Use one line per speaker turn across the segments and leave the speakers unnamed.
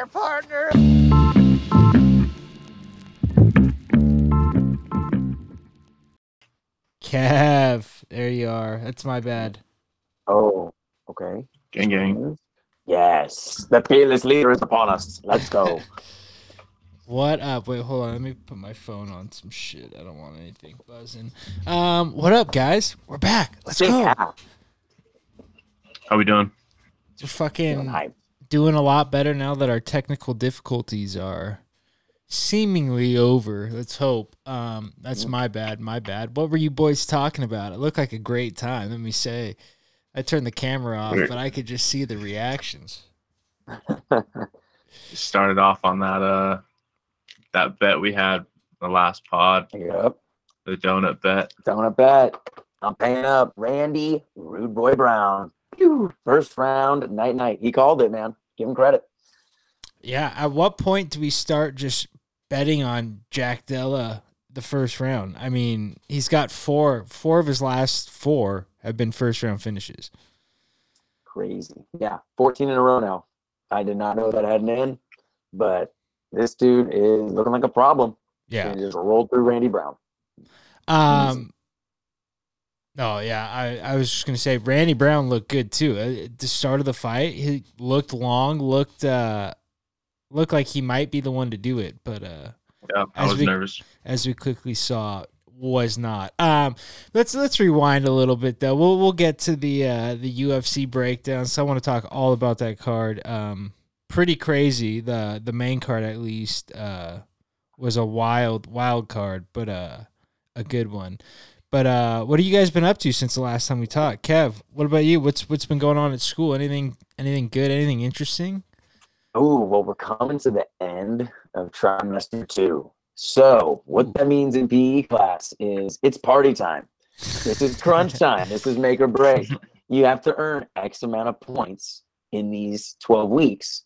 there, partner.
Kev, there you are. That's my bad.
Oh, okay.
Gang gang.
Yes, the fearless leader is upon us. Let's go.
What up? Wait, hold on. Let me put my phone on some shit. I don't want anything buzzing. Um, what up, guys? We're back. Let's
Sick
go.
hat.
How we doing?
We're
Feeling
fucking
hype.
Doing a lot better now that our technical difficulties are seemingly over. Let's hope. Um, that's my bad. My bad. What were you boys talking about? It looked like a great time. Let me say. I turned the camera off, but I could just see the reactions.
Started off on that uh that bet we had the last pod,
Yep.
the donut bet.
Donut bet. I'm paying up. Randy Rude Boy Brown. First round, night night. He called it, man. Give him credit.
Yeah. At what point do we start just betting on Jack Della the first round? I mean, he's got four. Four of his last four have been first round finishes.
Crazy. Yeah. 14 in a row now. I did not know that had an end, but this dude is looking like a problem.
Yeah.
And just rolled through Randy Brown.
Um. Oh yeah, I, I was just gonna say Randy Brown looked good too. Uh, At the start of the fight, he looked long, looked uh, looked like he might be the one to do it, but uh,
Yeah, I
As
was
we-
nervous.
as we quickly saw, was not. Um, let's let's rewind a little bit though. We'll we'll get to the uh, the UFC breakdown. So I want to talk all about that card. Um, pretty crazy. The the main card at least uh was a wild wild card, but uh a good one. But uh, what have you guys been up to since the last time we talked? Kev, what about you? What's what's been going on at school? Anything anything good? Anything interesting?
Oh, well, we're coming to the end of trimester two. So, what that means in PE class is it's party time. This is crunch time. This is make or break. You have to earn X amount of points in these 12 weeks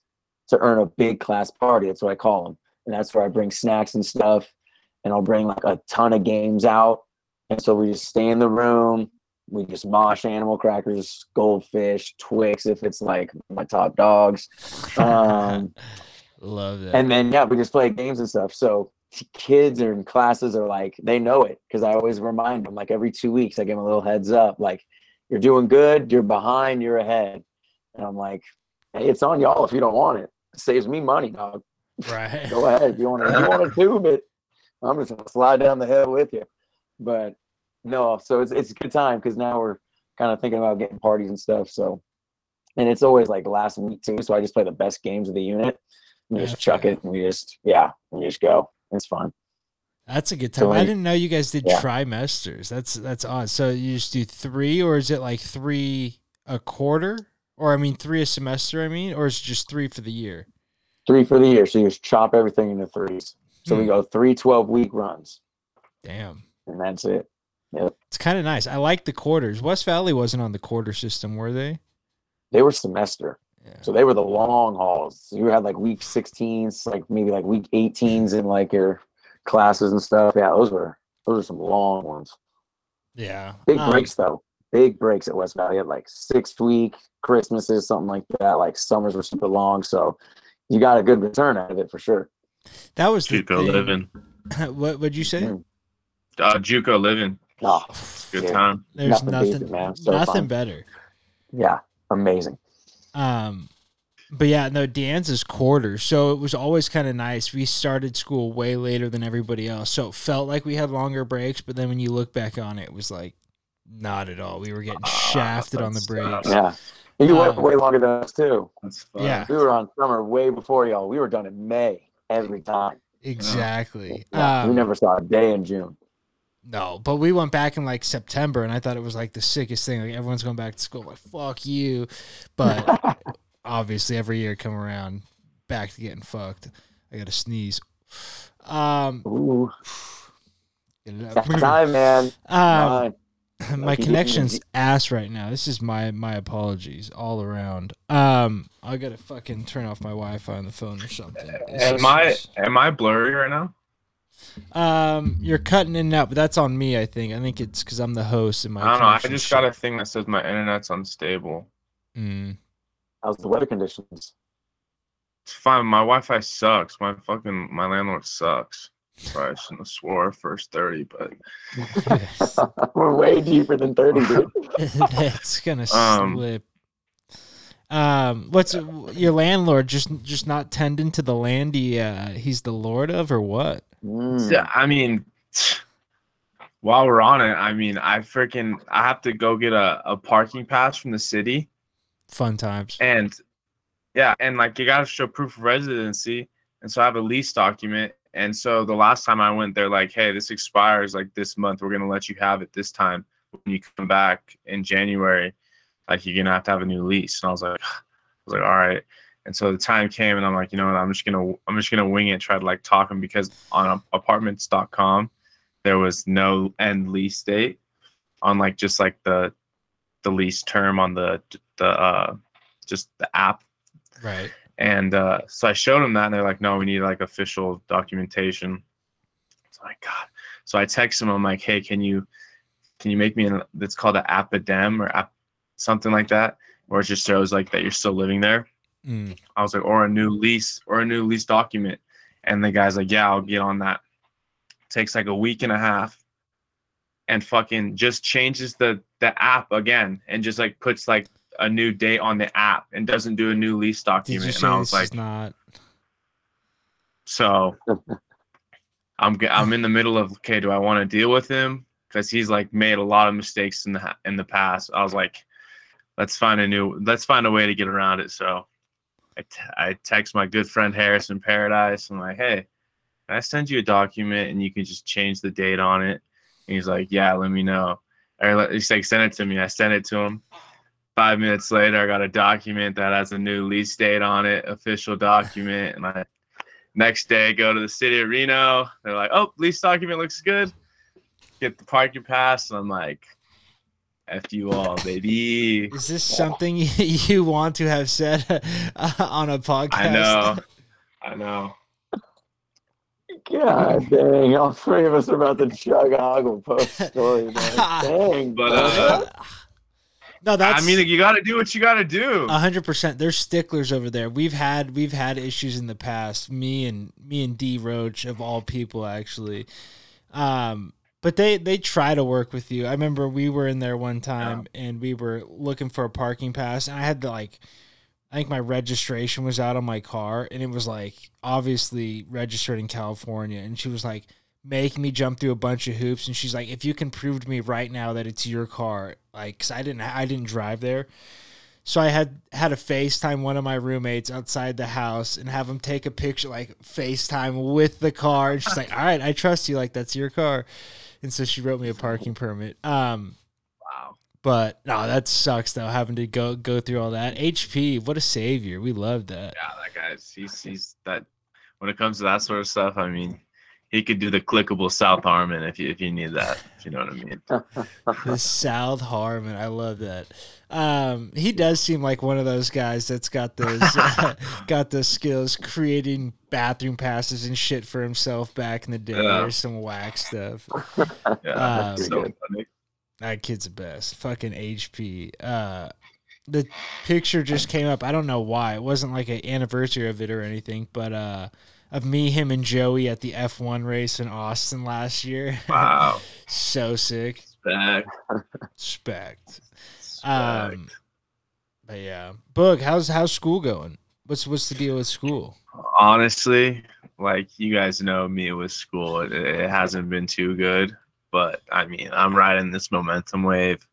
to earn a big class party. That's what I call them. And that's where I bring snacks and stuff. And I'll bring like a ton of games out. And so we just stay in the room. We just mosh animal crackers, goldfish, Twix if it's like my top dogs. Um,
Love that.
and then yeah, we just play games and stuff. So kids or in classes are like they know it because I always remind them like every two weeks I give them a little heads up like you're doing good, you're behind, you're ahead, and I'm like, hey, it's on y'all if you don't want it. It saves me money, dog.
right.
Go ahead you want to. If you want to tube it, I'm just gonna slide down the hill with you. But no, so it's it's a good time because now we're kind of thinking about getting parties and stuff. So, and it's always like last week too. So I just play the best games of the unit. We just chuck it and we just yeah, we just go. It's fun.
That's a good
So,
time. I
like-
didn't know you guys did
Yeah.
trimesters. That's that's odd. So you just do three, or is it like three a quarter, or I mean three a semester? I mean, or is it just three for the year?
Three for the year. So you just chop everything into threes. So we
Hmm.
go three 12 week runs,
Damn,
and that's it. Yep.
it's kind of nice. I like the quarters. West Valley wasn't on the quarter system, were they?
They were semester.
Yeah.
So they were the long hauls. So you had like week 16s, like maybe like week 18s in like your classes and stuff. Yeah, those were those are some long ones.
Yeah.
Big
Um,
breaks though. Big breaks at West Valley. You had like six week Christmases, something like that. Like summers were super long. So you got a good return out of it for sure.
That was the
Juco
thing.
living.
what would you say?
Mm.
Uh, Juco living.
Oh,
Good
Yeah.
time.
There's
Nothing
nothing,
beats it, man. So
nothing
fun.
better.
yeah, amazing.
Um, but yeah, no, Danza's quarter. So it was always kind of nice. We started school way later than everybody else, so it felt like we had longer breaks. But then when you look back on it, it was like not at all. We were getting
Ah,
shafted on the breaks.
tough.
Yeah. And you went
Um,
way longer than us too.
That's fun.
Yeah.
We were on summer way before y'all. We were done in May every time.
Exactly.
Yeah, we
Um,
never saw a day in June.
No, but we went back in like September, and I thought it was like the sickest thing. Like everyone's going back to school. Like fuck you, but obviously every year come around, back to getting fucked. I got to sneeze. Um,
Ooh, that time, man.
um,
Fine.
my connection's ass right now. This is my my apologies all around. Um, I gotta fucking turn off my Wi-Fi on the phone or something. This
Am
is
I am I blurry right now?
Um, you're cutting in and out, but that's on me. I think. I think it's because I'm the host and my.
I don't know. I
connection's
just got a thing that says my internet's unstable.
Mm.
How's the weather conditions?
It's fine. My Wi-Fi sucks. My fucking my landlord sucks. Probably I shouldn't have swore first thirty, but
We're way deeper than 30, dude.
That's gonna
Um,
slip. Um, what's your landlord just just not tending to the land he uh, he's the lord of, or what?
Mm.
yeah, I mean, while we're on it, I mean, I freaking I have to go get a, a parking pass from the city,
Fun times.
and yeah, and like you gotta show proof of residency, and so I have a lease document. And so the last time I went, they're like, "Hey, this expires like this month. We're gonna let you have it this time. When you come back in January, like you're gonna have to have a new lease." And I was like, I was like, "All right." And so the time came, and I'm like, you know what? I'm just gonna I'm just gonna wing it, try to like talk him because on apartments.com there was no end lease date on like just like the the lease term on the the uh just the app
Right.
and uh, so I showed them that, and they're like, "No, we need like official documentation." So I God. So I text them. I'm like, "Hey, can you can you make me an? It's called an appidem or app, something like that, where it just shows like that you're still living there."
Mm.
I was like, "Or a new lease, or a new lease document." And the guy's like, "Yeah, I'll get on that." Takes like a week and a half, and fucking just changes the the app again, and just like puts like a new date on the app and doesn't do a new lease document. And I was like,
not?
so I'm I'm in the middle of okay, do I want to deal with him because he's like made a lot of mistakes in the in the past. I was like, let's find a new let's find a way to get around it. So I, t- I text my good friend Harrison Paradise. I'm like, hey, I send you a document and you can just change the date on it? And he's like, yeah, let me know. Or he's like, send it to me. I sent it to him. Five minutes later, I got a document that has a new lease date on it, official document, and I Next day, go to the city of Reno. They're like, "Oh, lease document looks good. Get the parking pass." And I'm like, "F you all, baby."
Is this something you want to have said uh, on a podcast?
I know, I know.
God dang, all three of us are about to chug Hoggle post story, man. Dang,
But, uh,
no, that's.
I mean, you got to do what you got to do.
A hundred percent. There's sticklers over there. We've had we've had issues in the past. Me and me and D Roach of all people actually. Um, but they they try to work with you. I remember we were in there one time and we were looking for a parking pass, and I had to like, I think my registration was out on my car, and it was like obviously registered in California, and she was like making me jump through a bunch of hoops, and she's like, if you can prove to me right now that it's your car, like, cause I didn't I didn't drive there. So I had had to FaceTime one of my roommates outside the house and have him take a picture, like FaceTime with the car. And she's like, "All right, I trust you. Like that's your car." And so she wrote me a parking permit. Um,
wow.
but no, that sucks though, having to go go through all that. HP, what a savior. We love that.
Yeah, that guy's he's he's that. When it comes to that sort of stuff, I mean, he could do the clickable South Harmon if you if you need that. If you know what I mean.
The South Harmon, I love that. Um, he does seem like one of those guys that's got those got those skills creating bathroom passes and shit for himself back in the day,
Yeah.
or some whack stuff.
Yeah,
Um,
so funny.
That kid's the best. Fucking HP. Uh, the picture just came up. I don't know why. It wasn't like an anniversary of it or anything, but uh, of me, him, and Joey at the F1 race in Austin last year.
Wow.
so sick. Spect.
Respect.
Um, but yeah, Boog, how's how's school going? What's what's the deal with school?
honestly, like you guys know me with school, it, it hasn't been too good. But I mean, I'm riding this momentum wave,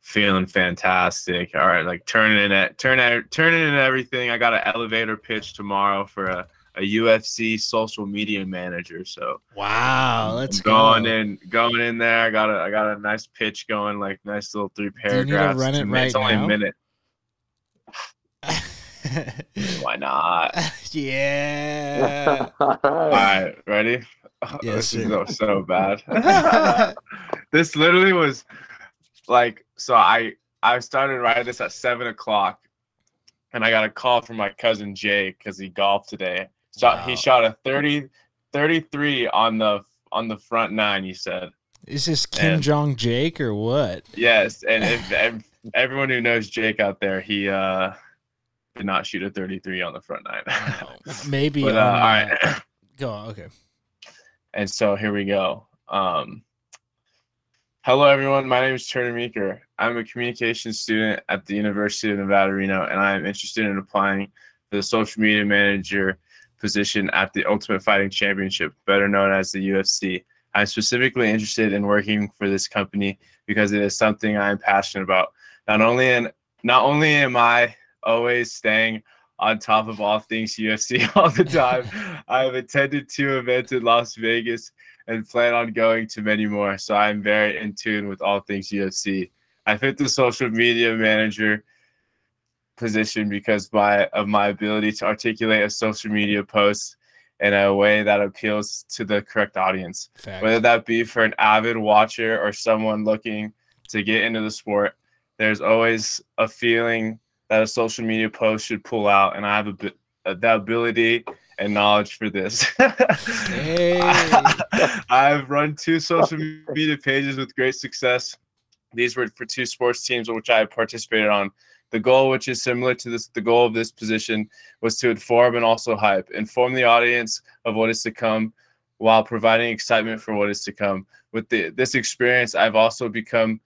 feeling fantastic. All right, like turning in at turn at turning in everything. I got an elevator pitch tomorrow for a, a UFC social media manager. So
Wow, let's
going
go.
in, going in there. I got a I got a nice pitch going, like nice little three
you need to
paragraphs.
run it
It's- it's
right
only
now?
a minute. Why not?
yeah.
All right.
ready?
Yes,
this is
sir.
so bad. this literally was like so. I I started writing this at seven o'clock, and I got a call from my cousin Jay because he golfed today. Shot
Wow.
he shot a 30, 33 on the on the front nine. He said
Is this Kim
And-
Jong Jake or what?
yes, and if, ev- everyone who knows Jake out there, he uh did not shoot a 33 on the front nine.
No, maybe.
but uh, all right.
Go on. Okay.
And so here we go. Um, hello, everyone. My name is Turner Meeker. I'm a communications student at the University of Nevada, Reno, and I am interested in applying for the social media manager position at the Ultimate Fighting Championship, better known as the UFC. I'm specifically interested in working for this company because it is something I am passionate about. Not only in, not only am I always staying on top of all things UFC all the time, I have attended two events in Las Vegas and plan on going to many more. So I'm very in tune with all things UFC. I fit the social media manager position because my of my ability to articulate a social media post in a way that appeals to the correct audience
Fact.
whether that be for an avid watcher or someone looking to get into the sport there's always a feeling that a social media post should pull out and i have a bit uh, the ability and knowledge for this
Hey.
i've run two social media pages with great success these were for two sports teams which i participated on the goal which is similar to this the goal of this position was to inform and also hype inform the audience of what is to come while providing excitement for what is to come. With the, this experience, I've also become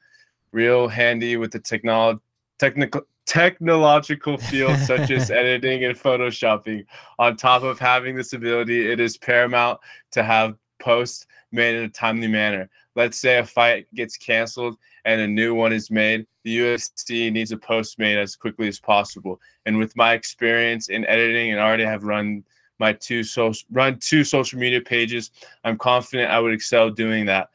real handy with the technolo- technical technological fields such as editing and photoshopping. On top of having this ability, it is paramount to have posts made in a timely manner. Let's say a fight gets canceled and a new one is made. The UFC needs a post made as quickly as possible. And with my experience in editing and already have run my two social run two social media pages. I'm confident I would excel doing that.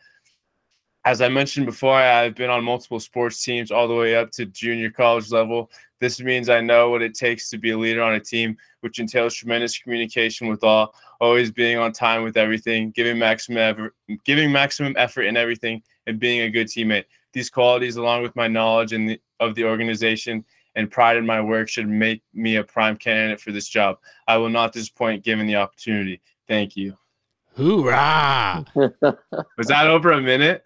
As I mentioned before, I've been on multiple sports teams all the way up to junior college level. This means I know what it takes to be a leader on a team, which entails tremendous communication with all, always being on time with everything, giving maximum effort, giving maximum effort in everything, and being a good teammate. These qualities, along with my knowledge in the, of the organization and pride in my work should make me a prime candidate for this job. I will not disappoint given the opportunity. Thank you.
Hoorah!
Was that over a minute?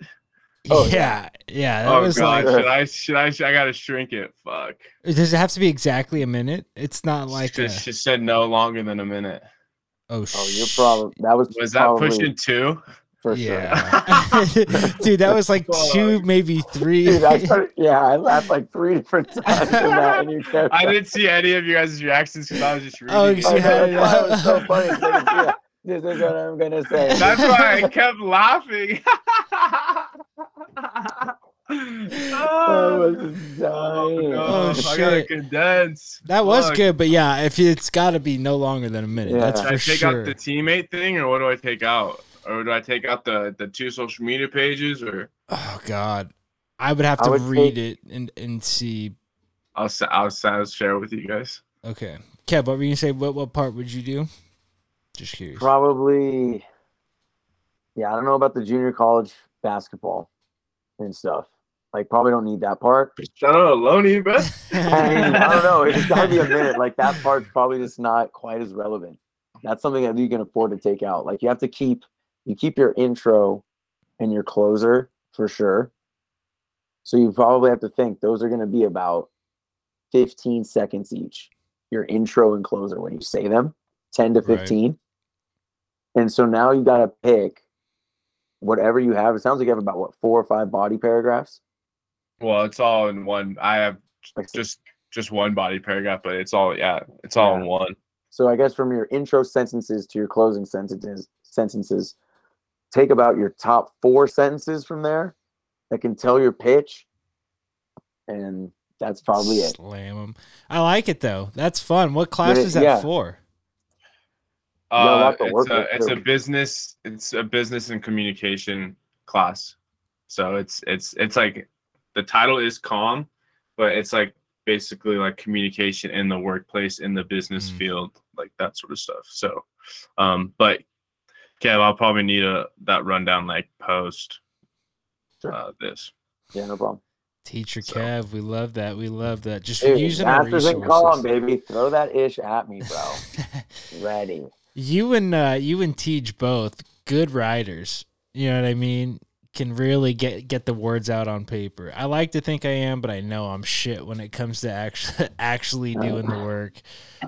Oh,
yeah, yeah. That
oh
was
god,
like.
should I should I I gotta shrink it. Fuck.
Does it have to be exactly a minute? It's not like.
she,
A,
she said no longer than a minute.
oh,
Oh, you're probably that was
Was that pushing two?
For sure.
Yeah, dude, that was like two, maybe three.
Dude, I started, yeah, I laughed like three different times in that, and you kept.
I didn't see any of you guys' reactions because I was just oh, reading.
Oh,
it.
you
I know,
had
that's why it
it
was so
funny.
funny. 'cause I could see it. This is what I'm gonna say.
That's why I kept laughing.
Oh, I was oh, dying.
no,
Oh,
I gotta
shit.
condense.
That was
Fuck.
good, but yeah, if it's got to be no longer than a minute,
Yeah.
that's
Should
for
I take
sure.
out the teammate thing, or what do I take out? Or do I take out the the two social media pages, or
oh God, I would have to
would
read
take-
it and and see.
I'll s- I'll, s- I'll share with you guys.
Okay, Kev, what were you gonna say? What what part would you do? Just curious.
Probably. Yeah, I don't know about the junior college basketball and stuff. Like, probably don't need that part.
Shout out to Loney, bro.
I mean, I don't know. It's got to be a minute. Like that part's probably just not quite as relevant. That's something that you can afford to take out. Like you have to keep you keep your intro and your closer for sure. So you probably have to think those are going to be about 15 seconds each. Your intro and closer when you say them, 10 to
Right.
15. And so now you got to pick whatever you have. It sounds like you have about what four or five body paragraphs.
Well, it's all in one. I have just just one body paragraph, but it's all yeah, it's all in one.
So I guess from your intro sentences to your closing sentences, sentences, take about your top four sentences from there that can tell your pitch, and that's probably it.
Slam them. I like it though. That's fun. What class
it-
is that
yeah.
for?
Uh,
lot
it's
work
a it's a business it's a business and communication class. So it's it's it's like the title is calm, but it's like basically like communication in the workplace in the business
Mm.
field, like that sort of stuff. So, um, but Kev, I'll probably need a that rundown like post
Sure.
uh, this.
Yeah, no problem.
Teacher
So-
Kev, we love that. We love that. Just
Dude,
using our
masters in
resources.
calm, baby. Throw that ish at me, bro. Ready.
you and uh, you and Teach both good writers. You know what I mean? can really get get the words out on paper. I like to think I am, but I know I'm shit when it comes to actually actually doing the work.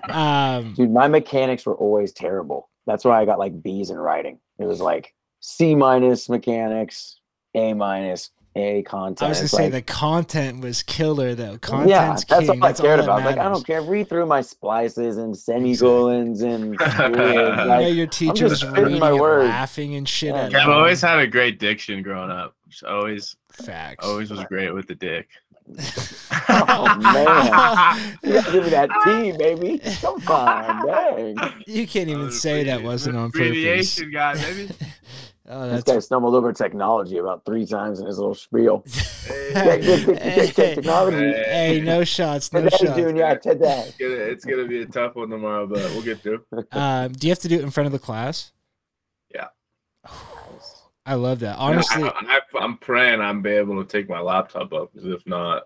Um,
Dude, my mechanics were always terrible. That's why I got like B's in writing. It was like C minus mechanics, A minus, A content.
I was gonna
It's
say
like,
the content was killer though.
yeah,
Content's
that's
king.
all I cared
all that
about. Like I don't care. Read through my splices and semicolons and periods.
I know your teacher was reading
my words.
laughing and shit
Yeah.
at
Kev
you.
always had a great diction growing up. Just always,
facts.
always was great with the dick.
Oh, man. you gotta give me that T, baby. Come on, dang.
You can't even say that wasn't on purpose.
Abbreviation guy, baby.
Oh,
This guy stumbled over technology about three times in his little spiel.
Hey.
technology.
hey, no shots, no
Today,
shots.
Junior, today.
It's gonna, it's gonna be a tough one tomorrow, but we'll get through.
Um, do you have to do it in front of the class?
Yeah.
I love that. Honestly,
I, I, am praying I'm be able to take my laptop up. 'cause if not,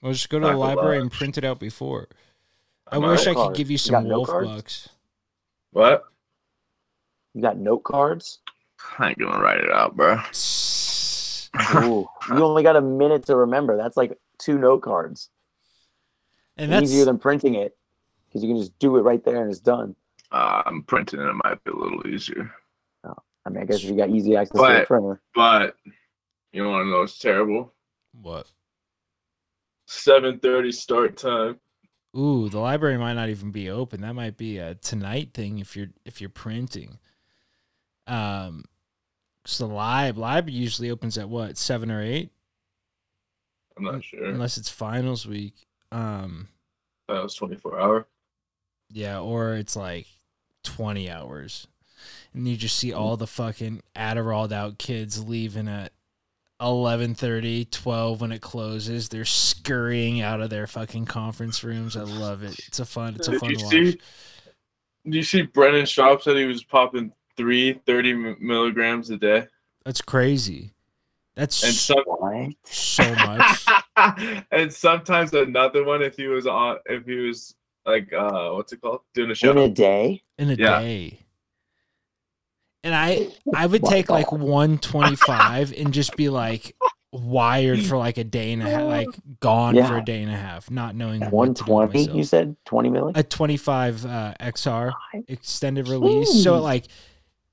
we'll just go to the library and print it out before. I
might.
wish I could give you
You
some
got note
wolf
cards?
bucks.
What?
You got note cards?
I ain't gonna write it out, bro.
Ooh, you only got a minute to remember. That's like two note cards.
And that's
easier than printing it because you can just do it right there and it's done.
Uh, I'm printing it. It might be a little easier,
I mean, I guess if you got easy access to a
But-
printer.
but you want to know it's terrible?
what?
7:30 start time.
Ooh, the library might not even be open. That might be a tonight thing if you're if you're printing. Um, so the live lib usually opens at what seven or eight,
I'm not sure.
unless it's finals week. Um,
That was 24 hour.
yeah, or it's like twenty hours, and you just see all the fucking Adderalled out kids leaving at 11:30, 12 when it closes. They're scurrying out of their fucking conference rooms. I love it. It's a fun. It's a
Did
fun
you
watch.
see? Did you see Brendan Schaub said he was popping three 30 milligrams a day?
That's crazy. That's
And
so,
some
so much.
and sometimes another one if he was on if he was like uh what's it called doing a show.
In a day?
in a
Yeah.
day. And I I would take like 125 and just be like wired for like a day and a half, like gone for a day and a half, not knowing what to do with
120, you said? 20 milli?
A 25 uh, XR extended release. So like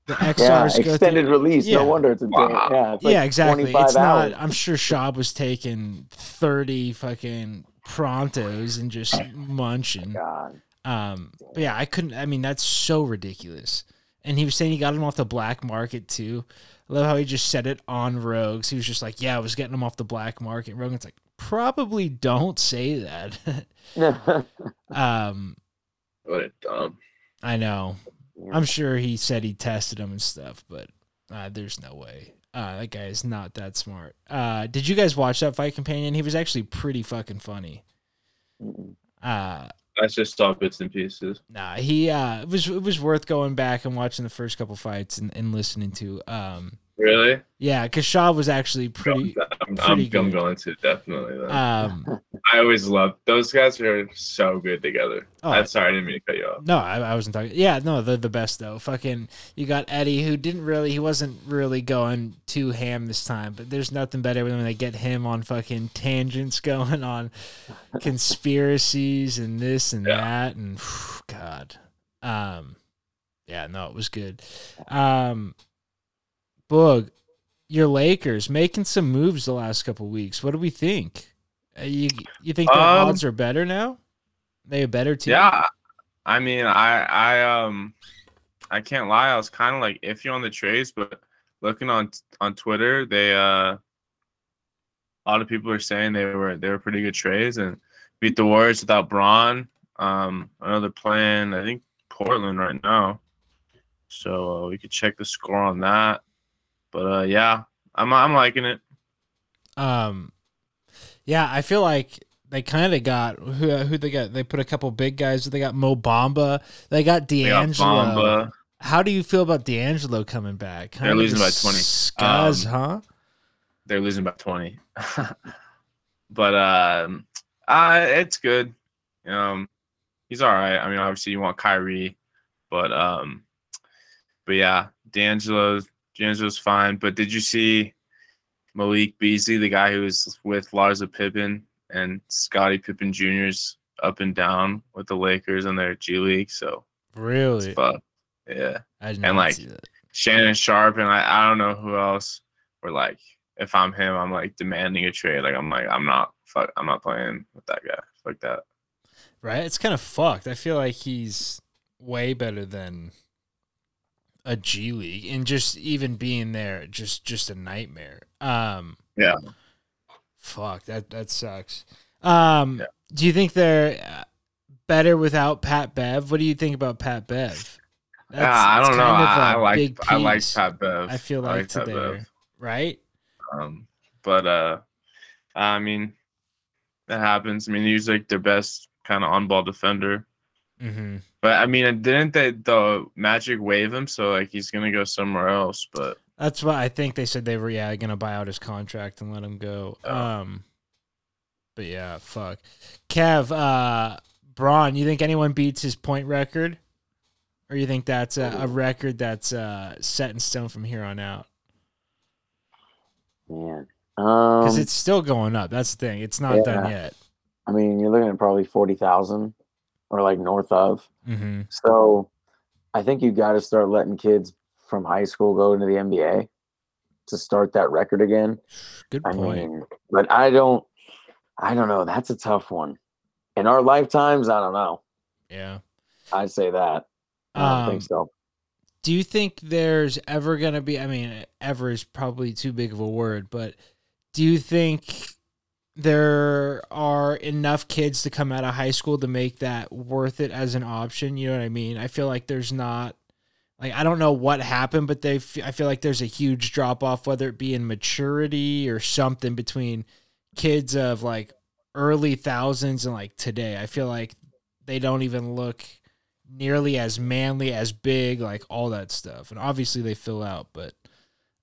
the
Yeah,
XRs go
extended
through.
release.
Yeah.
No wonder it's a day.
Wow.
Yeah, it's like
yeah, exactly. It's
hours.
not. I'm sure Schaub was taking 30 fucking prontos and just munching.
God.
Um, but yeah, I couldn't. I mean, that's so ridiculous. And he was saying he got them off the black market too. I love how he just said it on Rogan's. He was just like, "Yeah, I was getting them off the black market." Rogan's like, "Probably don't say that." um,
what a dumb
I know. I'm sure he said he tested them and stuff, but uh, there's no way. Uh, that guy is not that smart. Uh, did you guys watch that fight companion? He was actually pretty fucking funny. Uh,
I just saw bits and pieces
Nah, he uh it was it was worth going back and watching the first couple fights and, and listening to. Um
really
yeah, cause Schaub was actually pretty
I'm, I'm, I'm going to definitely
um
I always love those guys are so good together
Oh.
I'm sorry I didn't mean to cut you off
no, I, I wasn't talking yeah, no, they're the best though. Fucking you got Eddie who didn't really he wasn't really going too ham this time, but there's nothing better when they get him on fucking tangents going on conspiracies and this and
Yeah.
that and God. Um yeah, no, it was good. Um Boog, your Lakers making some moves the last couple weeks. What do we think? Uh, you you think the
Um,
odds are better now? They a better team?
Yeah, I mean, I I um, I can't lie. I was kind of like iffy on the trades, but looking on on Twitter, they uh, a lot of people are saying they were they were pretty good trades and beat the Warriors without Bron. Um, they're playing, I think Portland right now, so uh, we could check the score on that. But uh, yeah, I'm I'm liking it.
Um, yeah, I feel like they kind of got who who they got. They put a couple big guys. They got Mo Bamba. They got
They got
D'Angelo. How do you feel about D'Angelo coming back? Kind
They're losing by 20.
Scuzz,
Um,
huh?
they're losing by 20 but um uh it's good um he's all right i mean obviously you want Kyrie but um but yeah D'Angelo's D'Angelo's fine but did you see Malik Beasley, the guy who was with Larsa Pippen and Scottie Pippen Jr.'s up and down with the Lakers in their G League. So
Really?
it's fucked. Yeah. And, like. Shannon Sharpe and I, I don't know who else were like if I'm him, I'm like demanding a trade. Like I'm like I'm not fuck I'm not playing with that guy. Like that.
right? It's kind of fucked. I feel like he's way better than a G League, and just even being there, just just a nightmare. Um,
Yeah.
Fuck that. That sucks. Um,
Yeah.
do you think they're uh, better without Pat Bev? What do you think about Pat Bev?
Yeah, I don't know. I, I like I like Pat Bev.
I feel
I
like to
Pat
there,
Bev.
right?
Um, but uh, I mean, that happens. I mean, he's like their best kind of on-ball defender.
Mm-hmm.
But I mean, didn't they the Magic waive him? So like he's gonna go somewhere else. But
That's what I think they said they were yeah gonna buy out his contract and let him go.
Oh.
Um, but yeah, fuck. Kev, uh, Bron, you think anyone beats his point record, or you think that's a, a record that's uh set in stone from here on out?
Man.
Because
Um,
it's still going up. That's the thing. It's not done yet.
I mean, you're looking at probably 40,000 or like north of.
Mm-hmm.
So I think you got to start letting kids from high school go into the NBA to start that record again.
Good
I
point.
mean, but I don't, I don't know. That's a tough one. In our lifetimes, I don't know.
yeah.
I'd say that. I don't
Um,
think so.
Do you think there's ever going to be, I mean, ever is probably too big of a word, but do you think there are enough kids to come out of high school to make that worth it as an option? You know what I mean? I feel like there's not, like, I don't know what happened, but they, f- I feel like there's a huge drop off, whether it be in maturity or something between kids of like early thousands and like today. I feel like they don't even look nearly as manly as big like all that stuff and obviously they fill out but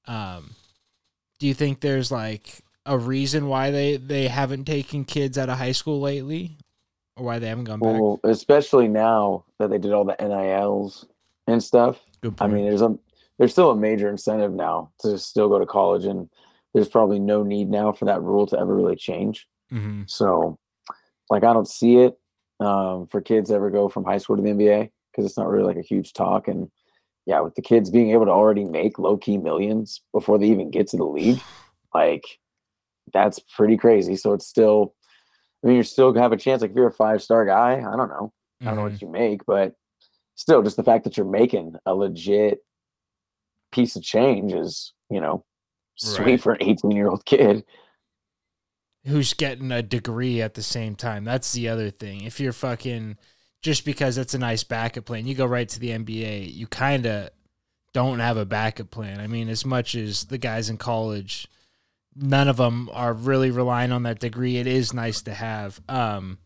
um do you think there's like a reason why they they haven't taken kids out of high school lately or why they haven't gone back
Well, especially now that they did all the NILs and stuff. I mean, there's a there's still a major incentive now to still go to college, and there's probably no need now for that rule to ever really change.
hmm
So, like, I don't see it um, for kids to ever go from high school to the NBA because it's not really like a huge talk. And yeah, with the kids being able to already make low key millions before they even get to the league, like that's pretty crazy. So it's still, I mean, you're still have a chance. Like if you're a five star guy, I don't know, I don't know what mm-hmm. you make, but still, just the fact that you're making a legit piece of change is, you know, sweet
Right.
for an 18 year old kid.
who's getting a degree at the same time that's the other thing if you're fucking just because it's a nice backup plan you go right to the nba you kind of don't have a backup plan i mean as much as the guys in college none of them are really relying on that degree. It is nice to have. Um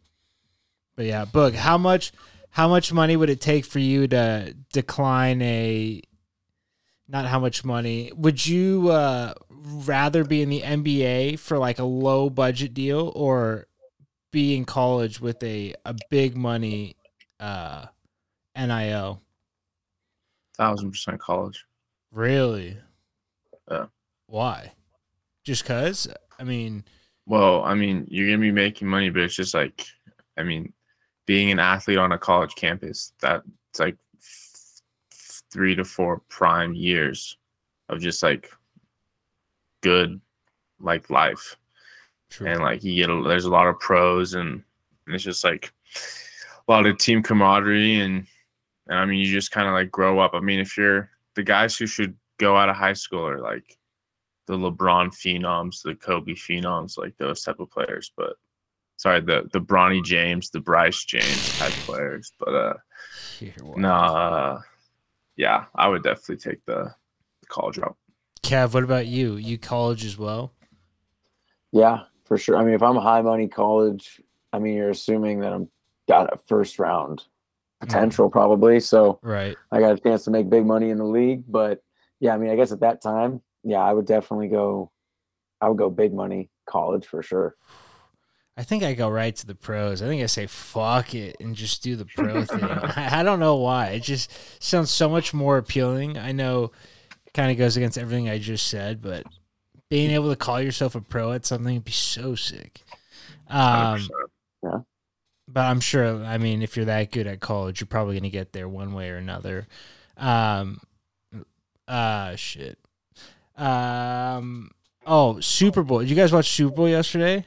but yeah book how much how much money would it take for you to decline a not how much money would you uh rather be in the NBA for like a low budget deal or be in college with a a big money uh NIL
thousand percent college.
really?
Yeah.
why just cuz I mean
Well, I mean, you're gonna be making money, but it's just like, I mean, being an athlete on a college campus, that's like f- three to four prime years of just like good, like life,
true.
and like you get a, there's a lot of pros, and, and it's just like a lot of team camaraderie, and and I mean, you just kind of like grow up. I mean, if you're the guys who should go out of high school or like the LeBron phenoms, the Kobe phenoms, like those type of players. But sorry, the the Bronny James, the Bryce James type players. But uh,
Here, what?
no, uh, yeah, I would definitely take the, the college route.
Kev, what about you? You college as well?
Yeah, for sure. I mean, if I'm a high money college, I mean, you're assuming that I'm got a first round potential probably. So
Right.
I got a chance to make big money in the league. But yeah, I mean, I guess at that time, yeah, I would definitely go. I would go big money college for sure.
I think I go right to the pros. I think I say fuck it and just do the pro thing. I, I don't know why. It just sounds so much more appealing. I know it kind of goes against everything I just said, but being able to call yourself a pro at something would be so sick. Um,
100%.
but I'm sure. I mean, if you're that good at college, you're probably gonna get there one way or another. Um, uh, shit. Um, oh, Super Bowl. Did you guys watch Super Bowl yesterday?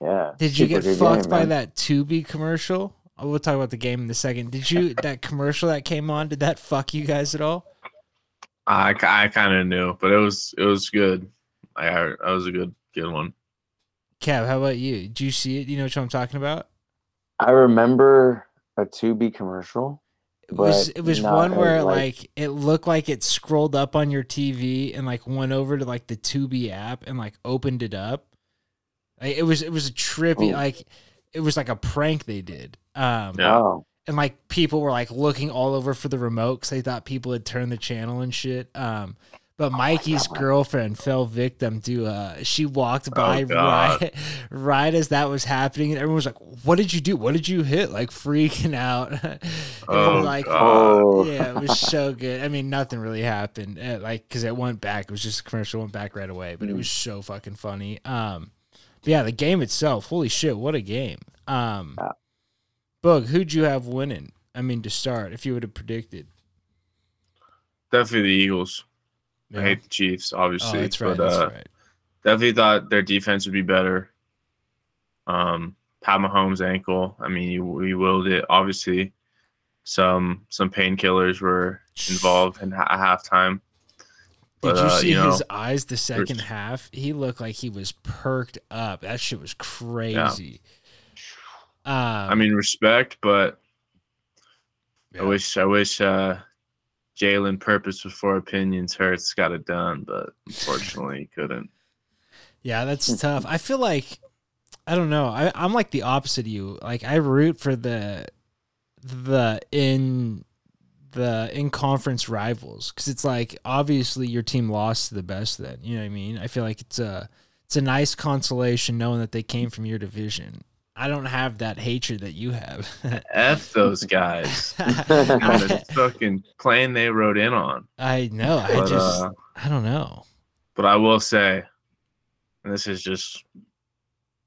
Yeah.
Did you get fucked
game,
by
man.
that Tubi commercial? Oh, we'll talk about the game in a second. Did you that commercial that came on? Did that fuck you guys at all?
I, I kind of knew, but it was it was good. I that was a good good one.
Kev, how about you? Did you see it? Do you know what I'm talking about?
I remember a Tubi commercial.
It was it was one where
like-
like it looked like it scrolled up on your TV and like went over to like the Tubi app and like opened it up. Like it was it was a trippy
Ooh.
like it was like a prank they did. Um.
Oh,
and like people were like looking all over for the remote because they thought people had turned the channel and shit. Um, but Mikey's
God.
girlfriend fell victim to uh she walked by
God.
right right as that was happening and everyone was like, What did you do? What did you hit? Like freaking out. And
Oh,
like
God.
oh.
yeah, it was so good. I mean, nothing really happened. Uh, like, because it went back. It was just a commercial went back right away, but it
Mm.
was so fucking funny. Um, but yeah, the game itself, holy shit, what a game. Um,
Yeah.
Boog, who'd you have winning? I mean, to start, if you would have predicted.
Definitely the Eagles.
Yeah.
I hate the Chiefs,
Oh,
obviously,
that's right.
but
That's
uh,
right.
definitely thought their defense would be better. Um, Pat Mahomes' ankle. I mean, he, he willed it. Obviously, some some painkillers were involved in ha- halftime.
Did you
uh,
see
you know,
his eyes the second half? He looked like he was perked up. That shit was crazy. Um,
I mean, respect, but
yeah.
I wish I wish uh, Jalen Purpose before opinions hurts got it done, but unfortunately he couldn't.
Yeah, that's hmm. tough. I feel like I don't know. I, I'm like the opposite of you. Like I root for the the in the in conference rivals because it's like obviously your team lost to the best. Then you know what I mean. I feel like it's a it's a nice consolation knowing that they came from your division. I don't have that hatred that you have.
F those guys. on the fucking plane they rode in on.
I know. I just
uh,
I don't know.
but I will say, and this is just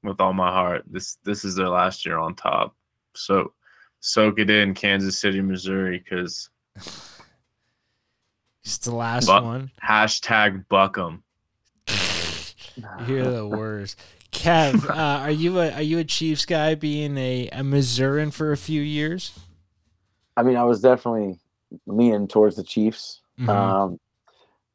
with all my heart, this this is their last year on top. So soak it in, Kansas City, Missouri, because
It's the last
But-
one.
hashtag buck 'em.
You're the worst. Kev, uh, are you a are you a Chiefs guy being a, a Missourian for a few years?
I mean, I was definitely leaning towards the Chiefs.
Mhm.
Um,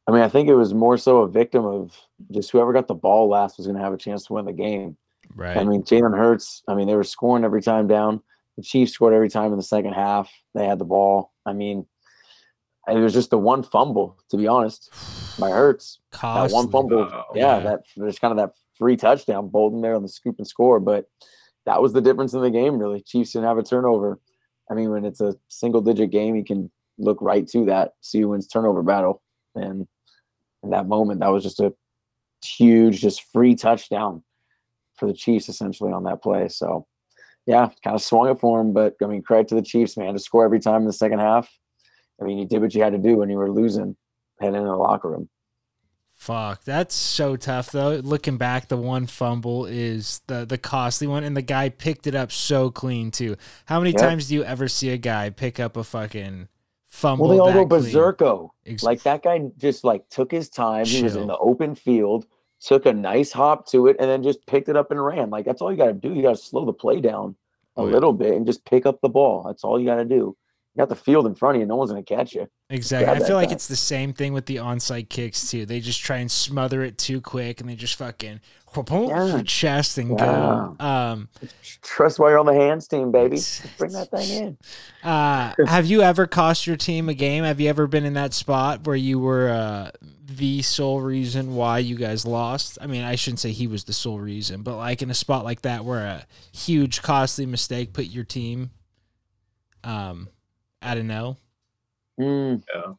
I mean, I think it was more so a victim of just whoever got the ball last was going to have a chance to win the game.
right.
I mean, Jalen Hurts. I mean, they were scoring every time down. The Chiefs scored every time in the second half. They had the ball. I mean, it was just the one fumble, to be honest, by Hurts. That one fumble,
Wow.
yeah,
Yeah.
that there's kind of that free touchdown, Bolton there on the scoop and score, but that was the difference in the game. Really, Chiefs didn't have a turnover. I mean, when it's a single digit game, you can look right to that, see who wins turnover battle, and in that moment, that was just a huge, just free touchdown for the Chiefs essentially on that play. So, yeah, kind of swung it for him, but I mean, credit to the Chiefs, man, to score every time in the second half. I mean, you did what you had to do when you were losing, heading in the locker room.
Fuck, that's so tough though. Looking back, the one fumble is the the costly one, and the guy picked it up so clean too. How many
Yep.
times do you ever see a guy pick up a fucking fumble?
Well, they all go berserko.
Ex-
Like that guy just like took his time. He was in the open field, took a nice hop to it, and then just picked it up and ran. Like that's all you got to do. You got to slow the play down a
Oh, yeah.
little bit and just pick up the ball. That's all you got to do. You got the field in front of you. No one's gonna catch you.
Exactly. I feel like
guy.
it's the same thing with the onside kicks too. They just try and smother it too quick, and they just fucking
Yeah.
chest and go. Um,
Trust while you're on the hands team, baby. Bring that thing in.
uh, have you ever cost your team a game? Have you ever been in that spot where you were uh, the sole reason why you guys lost? I mean, I shouldn't say he was the sole reason, but like in a spot like that where a huge costly mistake put your team um, at an L.
Mm,
Yeah.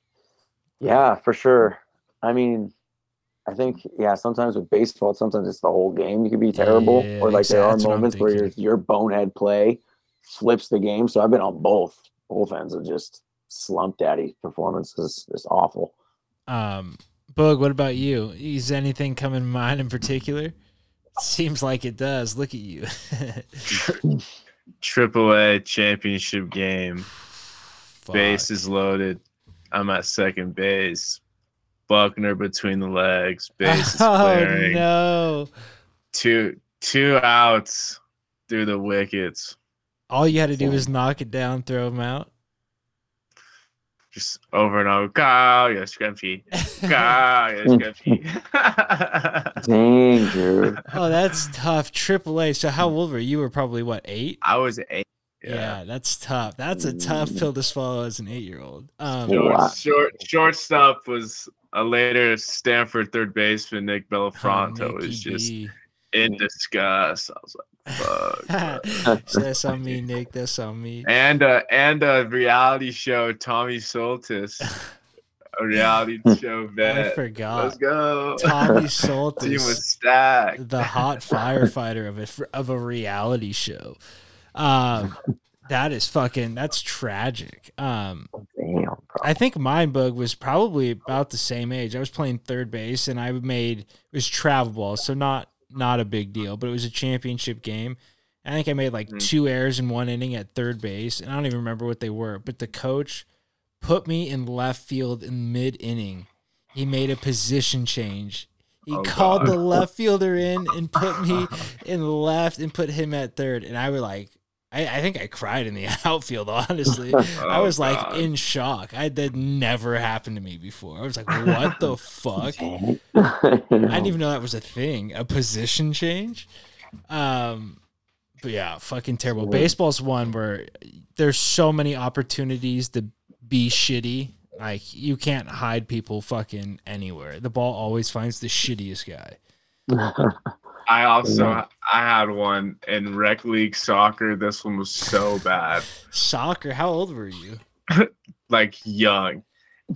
yeah, for sure. I mean, I think yeah. Sometimes with baseball, sometimes it's the whole game. You could be terrible,
Yeah,
or like there are
that's
moments where your your bonehead play flips the game. So I've been on both. Both ends of just slump daddy performances. It's awful.
Um, Boog, what about you? Is anything coming to mind in particular? Seems like it does. Look at you.
Triple A championship game.
Fuck.
is loaded. I'm at second base. Buckner between the legs. Base
Oh
clearing.
Oh, no!
Two two outs through the wickets.
All you had to do was knock it down, throw him out.
Just over and over. Go, yes, Grumpy. Go, yes, Grumpy.
Dang, dude.
oh, that's tough. Triple A. So how old were you? You were probably what eight?
I was eight.
Yeah.
Yeah.
that's tough. That's a tough pill to swallow as an eight-year-old. Um,
Short, short shortstop was a later Stanford third baseman, Nick
oh,
Belafronto,
Nicky
was just
B.
in disgust. I was like, fuck. bro.
that's on me, Nick. That's on me.
and uh and a reality show, Tommy Soltis, a reality show man.
I
vet. Let's
forgot.
go.
Tommy
Team
Soltis,
was stacked.
the hot firefighter of a of a reality show. Um, that is fucking. That's tragic. Um,
Damn, bro.
I think mine bug was probably about the same age. I was playing third base and I made it was travel ball, so not not a big deal, but it was a championship game. I think I made like
Mhm.
two errors in one inning at third base, and I don't even remember what they were. But the coach put me in left field in mid inning. He made a position change. He
Oh,
called
God.
the left fielder in and put me in left and put him at third. And I was like, I, I think I cried in the outfield, honestly. I
Oh,
was like
God.
in shock. I that never happened to me before. I was like, what the fuck? I didn't even know that was a thing, a position change. Um, but yeah, fucking terrible.
Sure.
Baseball's one where there's so many opportunities to be shitty. Like you can't hide people fucking anywhere. The ball always finds the shittiest guy.
I also
Yeah.
I had one in rec league soccer. This one was so bad.
Soccer. How old were you?
like young.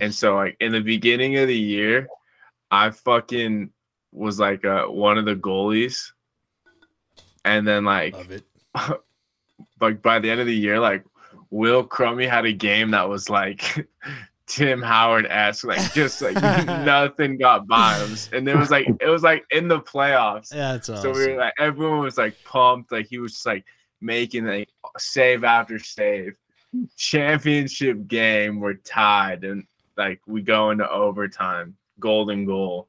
And so like in the beginning of the year, I fucking was like uh, one of the goalies. And then like
Love it.
like by the end of the year, like Will Crummy had a game that was like Tim Howard esque, like just like nothing got by him. And it was like it was like in the playoffs.
Yeah, that's awesome.
So we were like, everyone was like pumped. Like he was just like making like save after save. Championship game, we're tied, and like we go into overtime. Golden goal.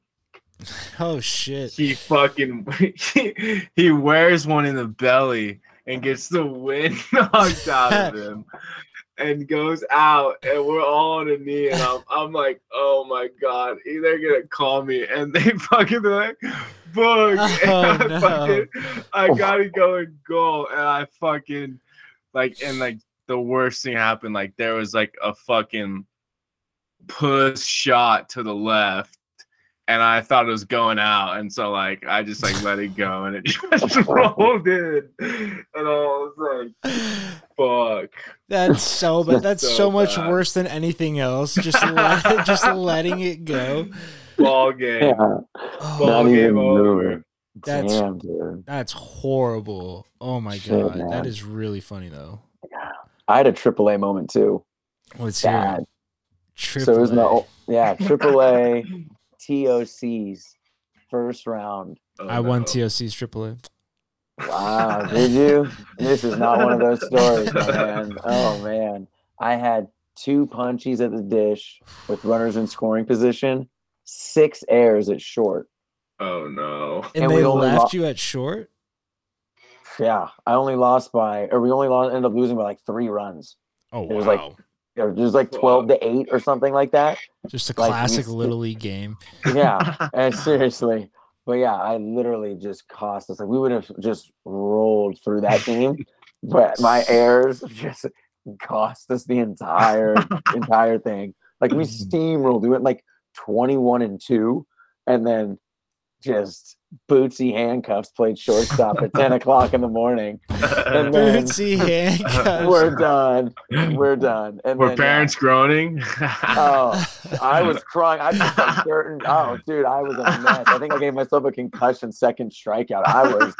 oh shit.
He fucking he, he wears one in the belly and gets the wind knocked out of him. And goes out, and we're all on a knee, and I'm, I'm like, oh my god, they're gonna call me, and they fucking be like, book, oh, and
Oh,
I
no.
fucking, I gotta go and go, and I fucking, like, and like the worst thing happened, like there was like a fucking puss shot to the left, and I thought it was going out, and so like I just like let it go, and it just rolled in, and I was like, fuck.
That's so bad. That's so,
So
much
bad.
worse than anything else. Just let, just letting it go.
Ball game.
Yeah,
Oh,
Ball
not
game
even
over.
That's-
Damn, dude.
that's horrible. Oh my
Shit,
god,
man.
that is really funny though.
I had a AAA moment too.
Let's hear
Bad.
Triple
So it was
A.
no, yeah, AAA TOCs first round.
Oh,
I won. TOC's Triple A.
Wow, did you? This is not one of those stories, man. Oh man, I had two punchies at the dish with runners in scoring position, six airs at short.
Oh no.
And,
And
they
we only
left
lo-
you at short.
Yeah, I only lost by, or we only lost, ended up losing by like three runs.
Oh
It was like-
wow,
It was just like twelve uh, to eight or something like that.
just a classic
st-
little league game.
Yeah, and seriously. But yeah, I literally just cost us like we would have just rolled through that team, but my errors just cost us the entire entire thing. Like we mm. steamrolled, we went like twenty one and two, and then just bootsy handcuffs played shortstop at 10 o'clock in the morning. And then
Bootsy handcuffs.
we're done. We're done. And
Were
then,
parents groaning?
Oh, I was crying. I just like certain. Oh, dude, I was a mess. I think I gave myself a concussion second strikeout. I was.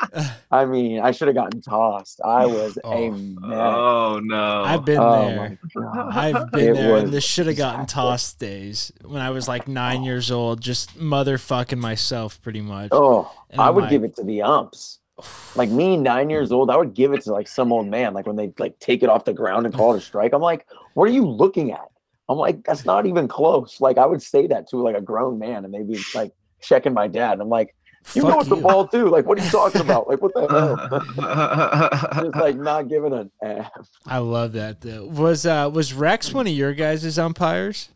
I mean, I should have gotten tossed. I was a
Oh.
mess.
oh no!
I've been
Oh
there. I've been
It
there in
was
the should have gotten
disaster.
tossed days when I was like nine years old, just motherfucking myself pretty much.
Oh,
And
I would
like-
give it to the umps. Like me, nine years old, I would give it to like some old man. Like when they like take it off the ground and call it a strike. I'm like, what are you looking at? I'm like, that's not even close. Like I would say that to like a grown man, and they'd be like checking my dad. I'm like, you know
what
it's the ball do? Like, what are you talking about? Like, what the hell? Just like not giving an F.
I love that. Though. Was uh was Rex one of your guys' umpires?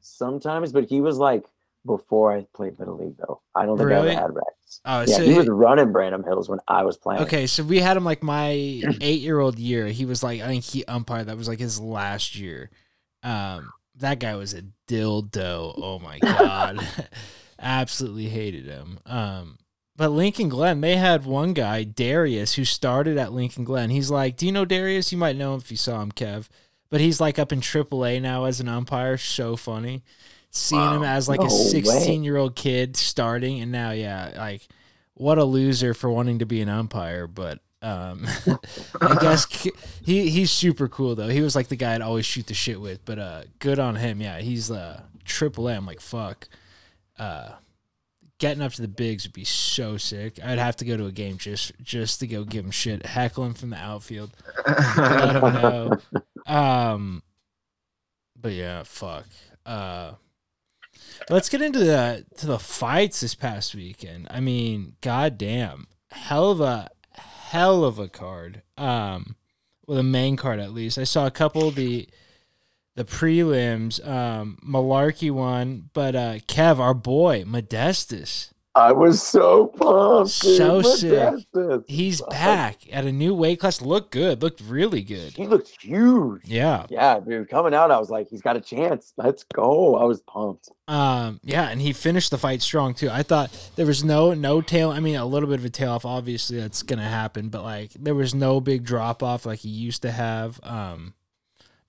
Sometimes, but he was like before I played Little League though. I don't think
Really?
I ever had Rex.
Oh,
yeah,
so
he was running Branham Hills when I was playing.
Okay, so we had him like my eight year old year. He was like I think he umpired. That was like his last year. Um, that guy was a dildo. Oh my god, absolutely hated him. Um, but Lincoln Glen, they had one guy, Darius, who started at Lincoln Glen. He's like, do you know Darius? You might know him if you saw him, Kev. But he's like up in AAA now as an umpire. So funny. Seeing him as like
No
a
way.
16 year old kid starting, and now, yeah, like what a loser for wanting to be an umpire. But um, I guess he he's super cool though. He was like the guy I'd always shoot the shit with. But uh, good on him. Yeah, he's uh triple A. I'm like fuck. Uh, getting up to the bigs would be so sick. I'd have to go to a game just just to go give him shit, heckle him from the outfield. Let him know. Um, but yeah, fuck. Uh, let's get into the to the fights this past weekend. I mean, goddamn, hell of a hell of a card. Um, well, the main card at least. I saw a couple of the the prelims. Um, Mullarkey won, but uh, Kev, our boy Modestas,
I was so pumped.
So sick. he's back at a new weight class. Looked good. Looked really good.
He looked huge.
Yeah.
Yeah, dude. Coming out, I was like, he's got a chance. Let's go. I was pumped.
Um, yeah, and he finished the fight strong too. I thought there was no no tail. I mean, a little bit of a tail off. Obviously, that's gonna happen, but like there was no big drop off like he used to have. Um,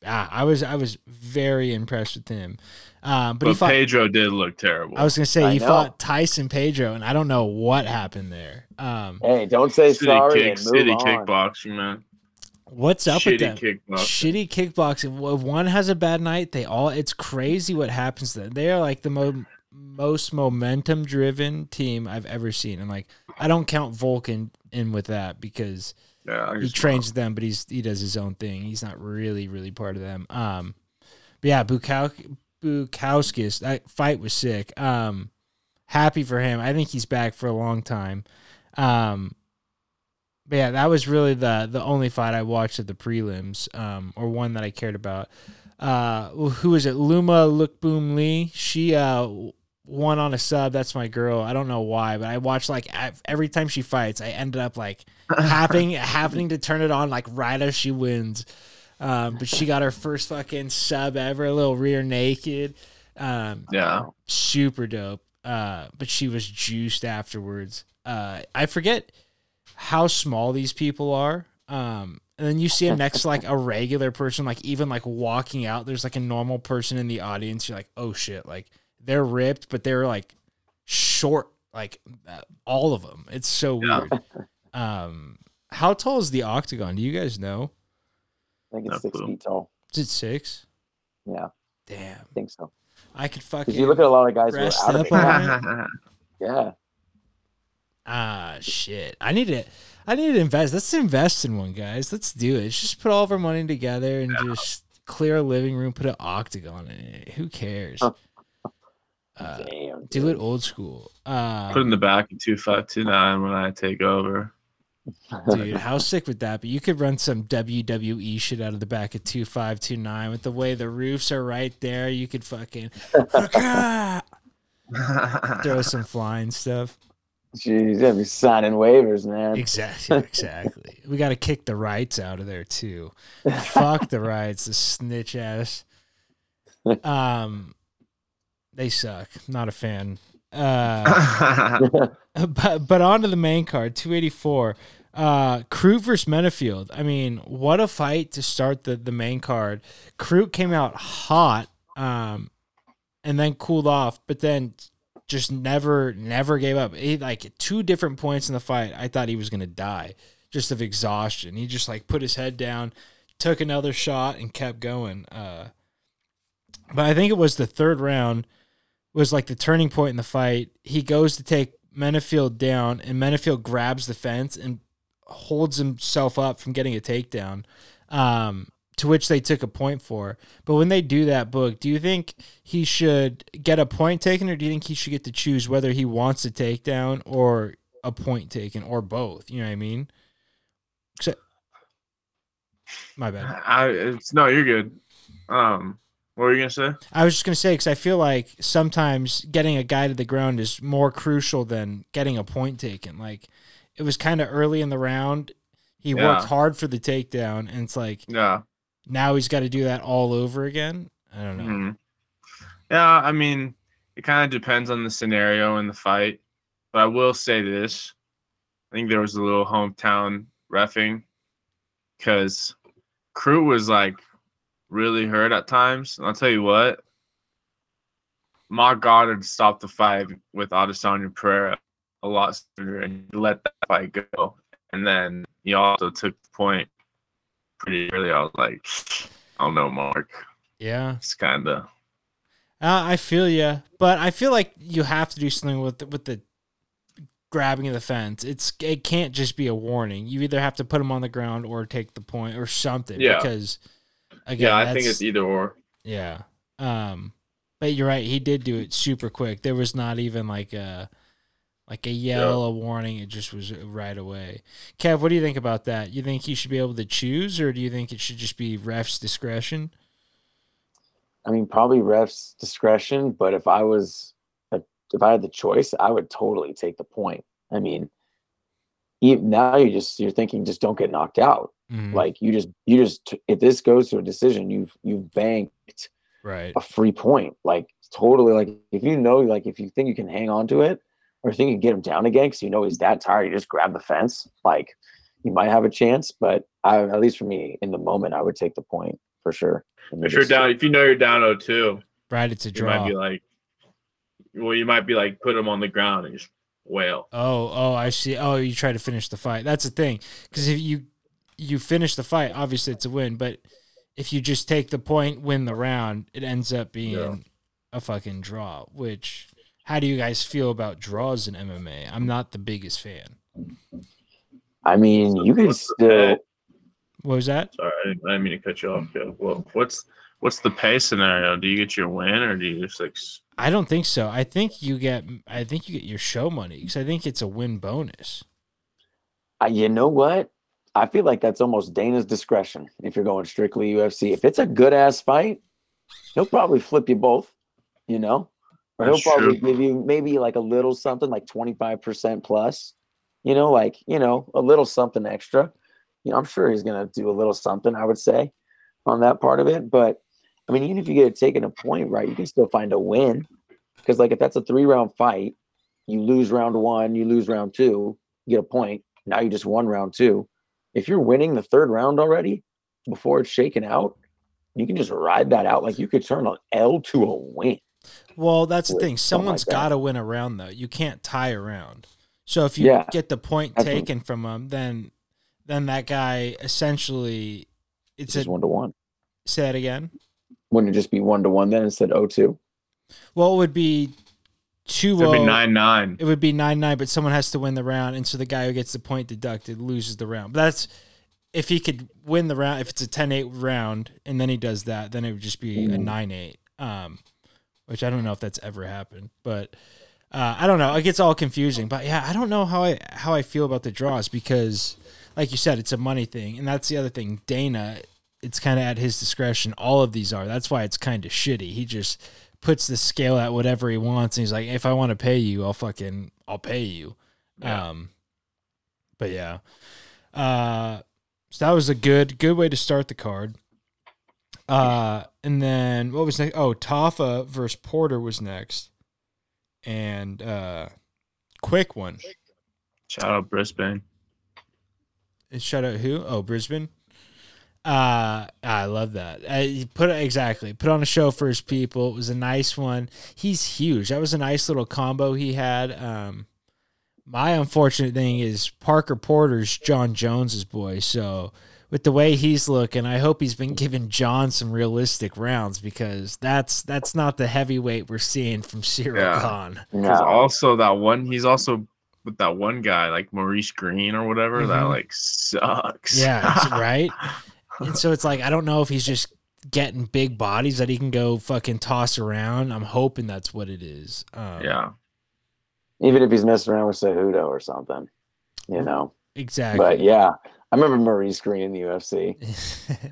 yeah, I was I was very impressed with him. Um, but,
But
he fought.
Pedro did look terrible.
I was gonna say
I
he
know.
fought Tyson Pedro, and I don't know what happened there. Um,
Hey, don't say
city
sorry
kick,
and move
city
on.
kickboxing, man.
what's up with
Shitty
them?
kickboxing.
Shitty kickboxing. If one has a bad night, they all. It's crazy what happens to them. They are like the mo- most momentum driven team I've ever seen, and like I don't count Vulcan in with that because
Yeah,
he trains them, but he's he does his own thing. He's not really really part of them. Um, but yeah, Bukaw- Bukauskas. That fight was sick. Um, happy for him. I think he's back for a long time. Um, but yeah, that was really the the only fight I watched at the prelims, um, or one that I cared about. Uh, who is it? Loma Lookboonmee. She uh won on a sub. That's my girl. I don't know why, but I watch like every time she fights, I ended up like happening happening to turn it on like right as she wins. Um, but she got her first fucking sub ever, a little rear naked. Um,
Yeah.
super dope. Uh, but she was juiced afterwards. Uh, I forget how small these people are. Um, and then you see them next to like a regular person, like even like walking out. There's like a normal person in the audience. You're like, oh shit, like they're ripped, but they're like short, like uh, all of them. It's so
Yeah.
weird. Um, how tall is the octagon? Do you guys know?
I think it's
No
six
clue.
feet tall.
Is it six?
Yeah,
Damn,
I think so.
I could
Because
fucking.
you look at a lot of guys who are out of it. Yeah.
Ah, shit. I need to. I need to invest. Let's invest in one, guys. Let's do it. Let's just put all of our money together and just clear a living room, put an octagon in it. Who cares? Uh,
Damn.
do it old school. Uh,
Put in the back of two five two nine when I take over.
dude, how sick would that be? You could run some WWE shit out of the back of 2529 with the way the roofs are right there. You could fucking throw some flying stuff.
Jeez, you gotta be signing waivers, man.
Exactly, exactly. we got to kick the rights out of there too. Fuck the rights, the snitch ass. Um, they suck. Not a fan. Uh, but but on to the main card, 284. Uh, Crute versus Menifield. I mean, what a fight to start the the main card. Crute came out hot, um, and then cooled off, but then just never never gave up. He, like two different points in the fight, I thought he was gonna die just of exhaustion. He just like put his head down, took another shot, and kept going. Uh, but I think it was the third round was like the turning point in the fight. He goes to take Menifield down, and Menifield grabs the fence and holds himself up from getting a takedown. Um, to which they took a point for. But when they do that book, do you think he should get a point taken, or do you think he should get to choose whether he wants a takedown or a point taken, or both? You know what I mean? Except, my bad.
I, it's no, you're good. Um, what were you gonna say?
I was just gonna say because I feel like sometimes getting a guy to the ground is more crucial than getting a point taken. Like it was kind of early in the round. He
Yeah.
worked hard for the takedown, and it's like
Yeah.
now he's got to do that all over again. I don't know.
Mhm. Yeah, I mean, it kind of depends on the scenario and the fight. But I will say this: I think there was a little hometown refing because Crute was like really hurt at times. And I'll tell you what, Marc Goddard stopped the fight with Adesanya Pereira a lot sooner and let that fight go. And then he also took the point pretty early. I was like, I don't know, Mark.
Yeah,
It's kind of
uh, I feel you, but I feel like you have to do something with the, with the grabbing of the fence. It's it can't just be a warning. You either have to put him on the ground or take the point or something.
Yeah.
Because again,
yeah. I think it's either or.
Yeah. Um but you're right, he did do it super quick. There was not even like a like a yell, a warning, it just was right away. Kev, what do you think about that? You think he should be able to choose or do you think it should just be ref's discretion?
I mean, probably ref's discretion, but if I was, if I had the choice, I would totally take the point. I mean, even now you just you're thinking just don't get knocked out.
Mhm.
Like you just you just if this goes to a decision, you've you've banked
right.
a free point. Like totally, like if you know, like if you think you can hang on to it, or think you can get him down again because you know he's that tired, you just grab the fence. Like you might have a chance, but I, at least for me, in the moment, I would take the point for sure.
If you're down, if you know you're down 0-2,
Right, it's a draw.
you might be like, well, you might be like, put him on the ground and just wail.
Oh, oh, I see. Oh, you try to finish the fight. That's the thing. Because if you you finish the fight, obviously it's a win. But if you just take the point, win the round, it ends up being
Yeah.
a fucking draw. Which, how do you guys feel about draws in MMA? I'm not the biggest fan.
I mean, you can still.
What was that?
Sorry, I didn't, I didn't mean to cut you off. Yeah. Well, what's what's the pay scenario? Do you get your win or do you just like?
I don't think so. I think you get. I think you get your show money because I think it's a win bonus.
I, you know what? I feel like that's almost Dana's discretion if you're going strictly UFC. If it's a good ass fight, he'll probably flip you both, you know? Or he'll
That's
probably
true.
give you maybe like a little something like 25% plus, you know, like, you know, a little something extra. You know, I'm sure he's going to do a little something, I would say, on that part of it. But I mean, even if you get it taken a point, right, you can still find a win. Because, like, if that's a three round fight, you lose round one, you lose round two, you get a point. Now you just won round two. If you're winning the third round already before it's shaken out, you can just ride that out. Like you could turn an L to a win.
Well, that's the thing. Someone's
like
got to win a round, though. You can't tie a round. So if you
Yeah.
get the point taken from him, then then that guy essentially
It's
it's a
one to one.
say that again.
Wouldn't it just be one to one then instead of 2
Well, it would be two
It'd be
oh.
nine nine.
It would be nine nine, but someone has to win the round, and so the guy who gets the point deducted loses the round. But that's if he could win the round. If it's a 10-8 round, and then he does that, then it would just be a
Mhm.
nine eight. Um, which I don't know if that's ever happened, but uh, I don't know. It gets all confusing. But yeah, I don't know how I how I feel about the draws because, like you said, it's a money thing, and that's the other thing. Dana, it's kind of at his discretion. All of these are. That's why it's kind of shitty. He just puts the scale at whatever he wants, and he's like, if I want to pay you, I'll fucking I'll pay you.
Yeah.
Um, but yeah, uh, so that was a good good way to start the card. Uh, and then what was next? Oh, Tafa versus Porter was next. and uh, quick one.
Shout out Brisbane.
And Shout out who? Oh, Brisbane. Uh, I love that. Uh, he put exactly put on a show for his people. It was a nice one. He's huge. That was a nice little combo he had. Um, my unfortunate thing is Parker Porter's Jon Jones's boy. So with the way he's looking, I hope he's been giving Jon some realistic rounds because that's that's not the heavyweight we're seeing from Ciryl
Yeah.
Gane.
Because
No.
also that one, he's also with that one guy like Maurice Greene or whatever that
Mhm.
like sucks.
Yeah, right. And so it's like I don't know if he's just getting big bodies that he can go fucking toss around. I'm hoping that's what it is. Um,
yeah.
Even if he's messing around with Cejudo or something, you know.
exactly.
But yeah, I remember Maurice Greene in the UFC.
uh,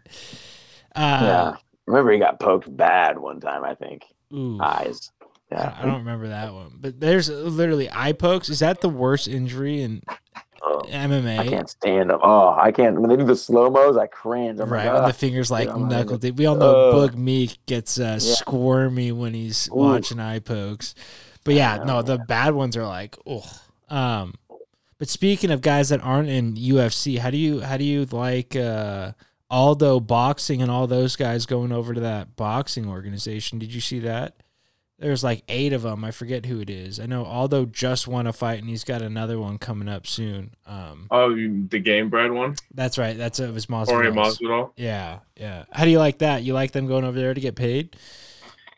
yeah, I remember he got poked bad one time. I think
ooh,
eyes.
I
Yeah,
I don't remember that one. But there's literally eye pokes. Is that the worst injury in
Oh,
MMA?
I can't stand them. Oh, I can't. When they do the slow mos, I cringe. I'm
Right,
like,
when the fingers like
Yeah,
knuckle deep. We all know
ugh.
Boog Meek gets uh, squirmy when he's
Ooh.
watching eye pokes. But yeah, no,
know.
the bad ones are like, oh. Um, but speaking of guys that aren't in UFC, how do you how do you like uh, Aldo boxing and all those guys going over to that boxing organization? Did you see that? There's like eight of them. I forget who it is. I know Aldo just won a fight and he's got another one coming up soon. Um,
Oh, you- the Gamebred one,
that's right. That's it. Was
Jorge
Masvidal's.
Masvidal.
Yeah, yeah. How do you like that? You like them going over there to get paid?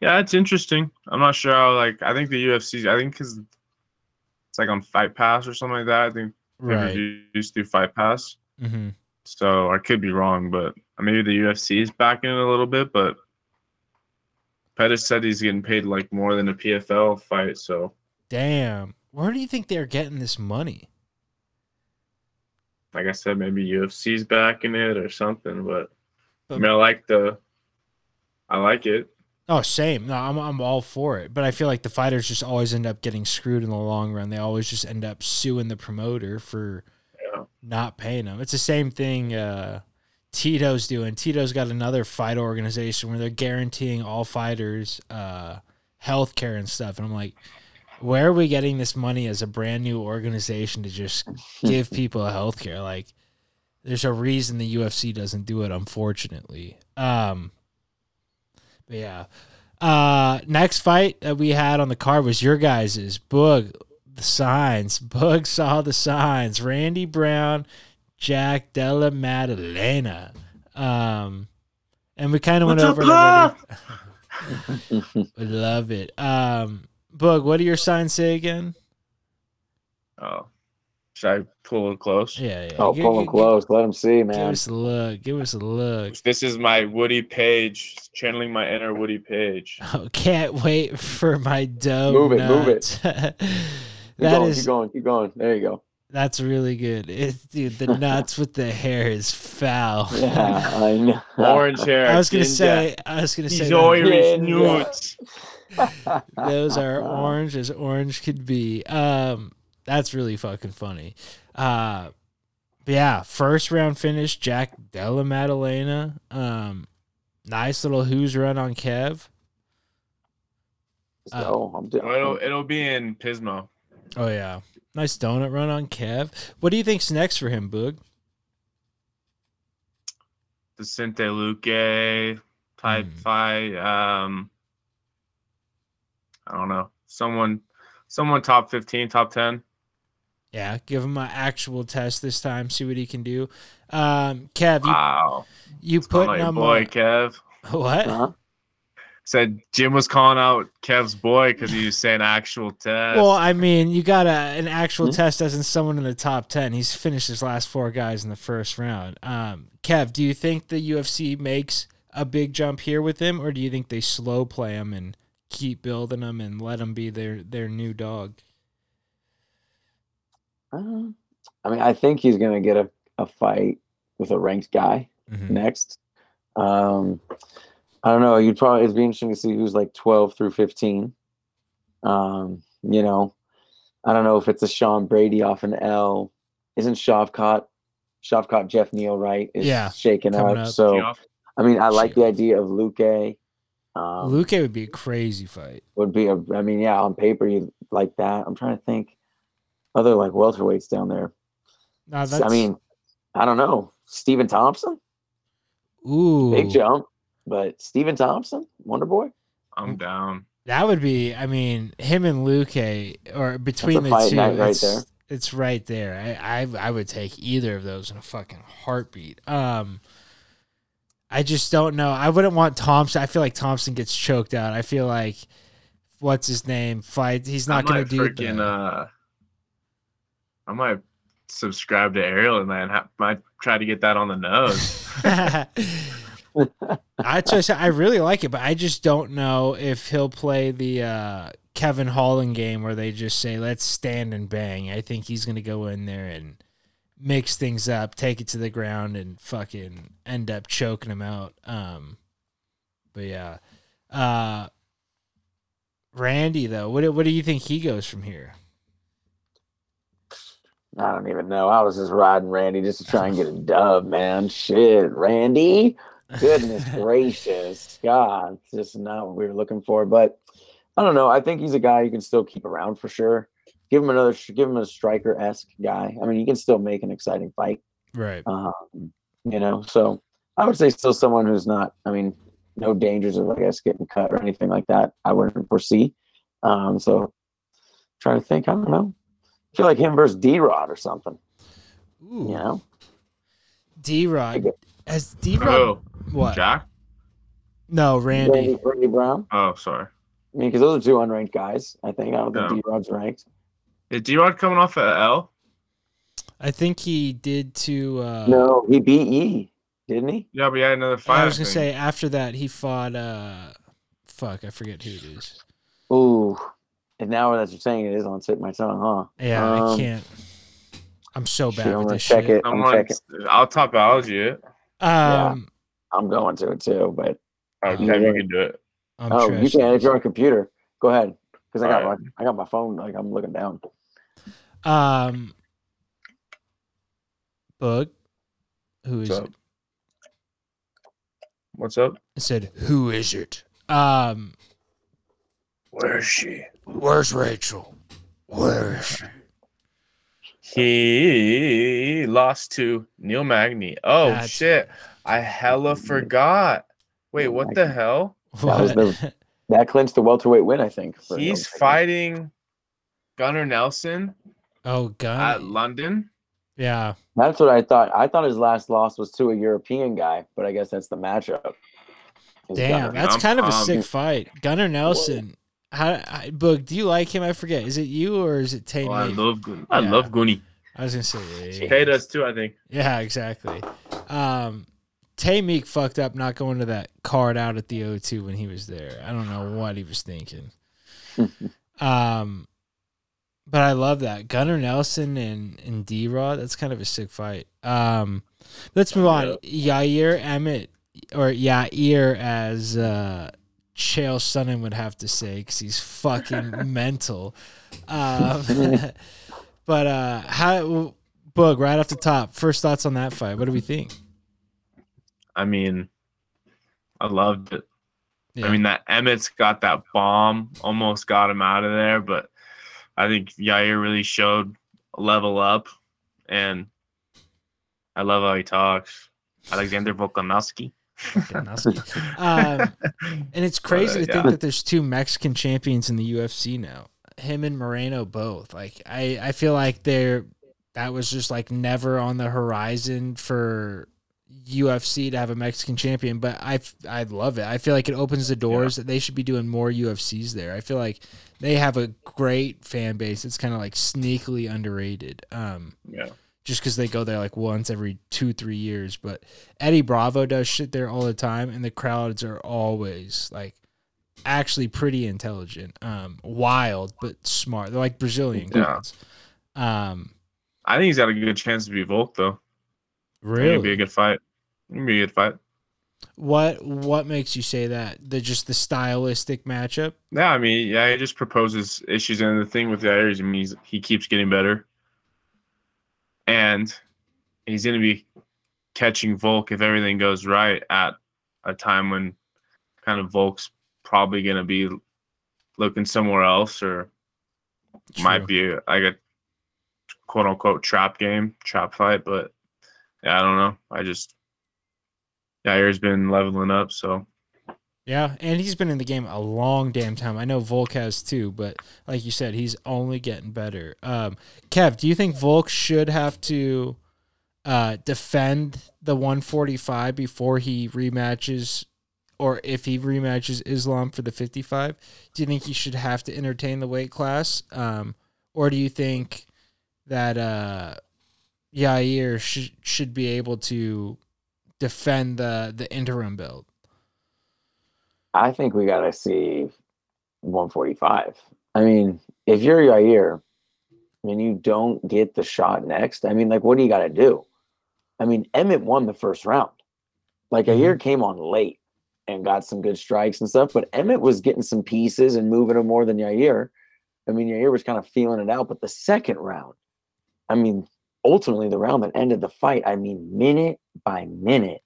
Yeah, it's interesting. I'm not sure how. Like, I think the UFC. I think because it's like on Fight Pass or something like that. I think
Right.
used through Fight Pass.
hmm
So I could be wrong, but maybe the UFC is backing it a little bit. But Pettis said he's getting paid like more than a PFL fight. So
Damn. Where do you think they're getting this money?
like I said, maybe UFC's backing it or something. But I mean, I like the, I like it.
Oh, same. No, I'm I'm all for it. But I feel like the fighters just always end up getting screwed in the long run. They always just end up suing the promoter for
Yeah.
not paying them. It's the same thing uh, Tito's doing. Tito's got another fight organization where they're guaranteeing all fighters uh, health care and stuff. And I'm like, where are we getting this money as a brand new organization to just give people health care? Like, there's a reason the UFC doesn't do it, unfortunately. Um, but yeah. Uh, next fight that we had on the card was your guys's Boog. The signs. Boog saw the signs. Randy Brown, Jack Della Maddalena. Um, and we kind of went over
up,
it already. We love it. Um, Boog, what do your signs say again?
Oh, should I pull it close?
Yeah, yeah.
oh,
Gi-
pull him
gi-
close. Let him see, man.
Give us a look. Give us a look.
This is my Woody Paige, channeling my inner Woody Paige.
Oh, can't wait for my dough.
Move it, move it.
it.
Keep going,
is
keep going, keep going. There you go.
That's really good. It, dude, the nuts with the hair is foul.
Yeah, I know.
Orange hair.
I was gonna
ginger.
say, I was gonna say
He's
that
Irish
Ginger.
nudes.
those are orange as orange could be. Um, that's really fucking funny. Uh, yeah, first round finish, Jack Della Maddalena. Um, nice little who's run on Kev.
So I'm
Well, it'll, it'll be in Pismo.
Oh yeah, nice donut run on Kev. What do you think's next for him, Boog?
Vicente Luque type
Hmm.
fight. Um, I don't know. Someone, someone top fifteen, top ten.
Yeah, give him an actual test this time. See what he can do. Um, Kev, you
Wow.
you
Calling
put
out your boy Kev.
what?
Huh?
Said Jim was calling out Kev's boy because he was saying actual test.
Well, I mean, you got a, an actual
Hmm?
test as in someone in the top 10. He's finished his last four guys in the first round. Um, Kev, do you think the UFC makes a big jump here with him, or do you think they slow play him and keep building him and let him be their, their new dog?
Uh, I mean, I think he's gonna get a, a fight with a ranked guy
Mhm.
next. Um, I don't know. You'd probably it'd be interesting to see who's like twelve through fifteen. Um, you know, I don't know if it's a Sean Brady off an L. Isn't Shavkat Shavkat Geoff Neal right? Is
Yeah,
shaking up.
up.
So
Yeah.
I mean, I like the idea of Luque. Um,
Luque would be a crazy fight.
would be a. I mean, yeah, on paper you like that. I'm trying to think other like welterweights down there.
No,
S-
that's,
I mean, I don't know. Stephen Thompson,
ooh,
big jump, but Stephen Thompson, Wonder Boy.
I'm down.
That would be. I mean, him and Luque, or between the two,
right
it's,
there.
it's right there. I, I I would take either of those in a fucking heartbeat. Um, I just don't know. I wouldn't want Thompson. I feel like Thompson gets choked out. I feel like what's his name fight. He's not going to do
freaking,
the,
uh, I might subscribe to Ariel and then ha- might try to get that on the nose.
I just I really like it, but I just don't know if he'll play the uh, Kevin Holland game where they just say let's stand and bang. I think he's gonna go in there and mix things up, take it to the ground, and fucking end up choking him out. Um, but yeah, uh, Randy though, what what do you think he goes from here?
I don't even know. I was just riding Randy just to try and get a dub, man. Shit, Randy. Goodness gracious, God, it's just not what we were looking for. But I don't know. I think he's a guy you can still keep around for sure. Give him another. Give him a striker esque guy. I mean, you can still make an exciting fight.
Right.
Um, you know, so I would say still someone who's not. I mean, no dangers of I guess getting cut or anything like that. I wouldn't foresee. Um, so trying to think. I don't know. I feel like him versus D Rod or something.
Ooh,
You know,
D Rod.
Okay.
Has D Rod
oh,
what?
Jack?
No, Randy.
Randy, Randy Brown.
Oh, sorry.
I mean, because those are two unranked guys. I think I don't think
Yeah.
D Rod's ranked.
Is D Rod coming off at L?
I think he did to. Uh,
no, he beat E, didn't he?
Yeah, but he had another fight.
I was gonna
think.
say after that he fought. uh Fuck, I forget who it is.
Ooh, and now that you're saying it is on the tip of my tongue, huh?
Yeah, I
Um,
can't. I'm so
shit,
bad
I'm
with
gonna
this
check
shit.
it.
I'm
I'm
on,
checking.
I'll topology it.
Um,
I'm going to it too, but
Okay,
Yeah.
we can do it.
I'm
oh, you can if you're on a computer. Go ahead, because I got
Alright.
my I got my phone like I'm looking down.
Um, Bug, who is
What's
it?
What's up?
I said, "Who is it?" Um,
Where is she?
where's Rachel? Where is she?
He lost to Neil Magny. Oh
That's-
shit! I hella forgot. Wait,
Neil
what the hell?
That was the- That clinched the welterweight win, I think. for
He's
him.
fighting Gunnar Nelson
oh,
at
gun.
London.
Yeah,
That's what I thought. I thought his last loss was to a European guy, but I guess that's the matchup. Is
damn,
Gunnar.
that's
I'm-
kind of a
um,
sick fight. Gunnar Nelson. How, I, Boog, do you like him? I forget. Is it you or is it Tate?
Oh, I love Gun- I
Yeah.
love Goonie.
I was gonna say. yeah.
Tay does too, I think.
Yeah, exactly. Um, Tay Meek fucked up not going to that card out at the O2 when he was there. I don't know what he was thinking. um, but I love that Gunnar Nelson and and D Rod. That's kind of a sick fight. Um, let's move on. Yair Emmett or Yair as uh, Chael Sonnen would have to say because he's fucking mental. Um, but uh, how? Boog, right off the top, first thoughts on that fight. What do we think?
I mean, I loved it.
Yeah.
I mean, that Emmett's got that bomb, almost got him out of there, but I think Yair really showed level up, and I love how he talks. Alexander Volkanovski.
um, and it's crazy
uh,
to
yeah.
think that there's two Mexican champions in the UFC now. Him and Moreno both. Like I, I feel like they're that was just like never on the horizon for UFC to have a Mexican champion. But I, I love it. I feel like it opens the doors that they should be doing more UFCs there. I feel like they have a great fan base. It's kind of like sneakily underrated. Um,
yeah.
Just because they go there like once every two three years. But Eddie Bravo does shit there all the time, and the crowds are always like actually pretty intelligent, um, wild but smart. They're like Brazilian
Yeah.
crowds. Um,
I think he's got a good chance to be Volk, though. really It'd be a good fight. It'd be a good fight.
what what makes you say that? The just the stylistic matchup.
Yeah, I mean, yeah, he just proposes issues, and the thing with the is, I mean, he keeps getting better, and he's going to be catching Volk if everything goes right at a time when kind of Volk's probably gonna be looking somewhere else or might be like a quote unquote trap game, trap fight. But yeah, I don't know. I just Yair's been leveling up, so
Yeah, and he's been in the game a long damn time. I know Volk has too, but like you said, he's only getting better. Um, Kev, do you think Volk should have to uh, defend the 145 before he rematches, or if he rematches Islam for the 55? Do you think he should have to entertain the weight class, um, or do you think that uh, Yair sh- should be able to defend the the interim belt?
I think we got to see 145. I mean, if you're Yair and you don't get the shot next, I mean, like, what do you got to do? I mean, Emmett won the first round. Like,
Mhm.
Yair came on late and got some good strikes and stuff, but Emmett was getting some pieces and moving them more than Yair. I mean, Yair was kind of feeling it out, but the second round, I mean, ultimately the round that ended the fight, I mean, minute by minute,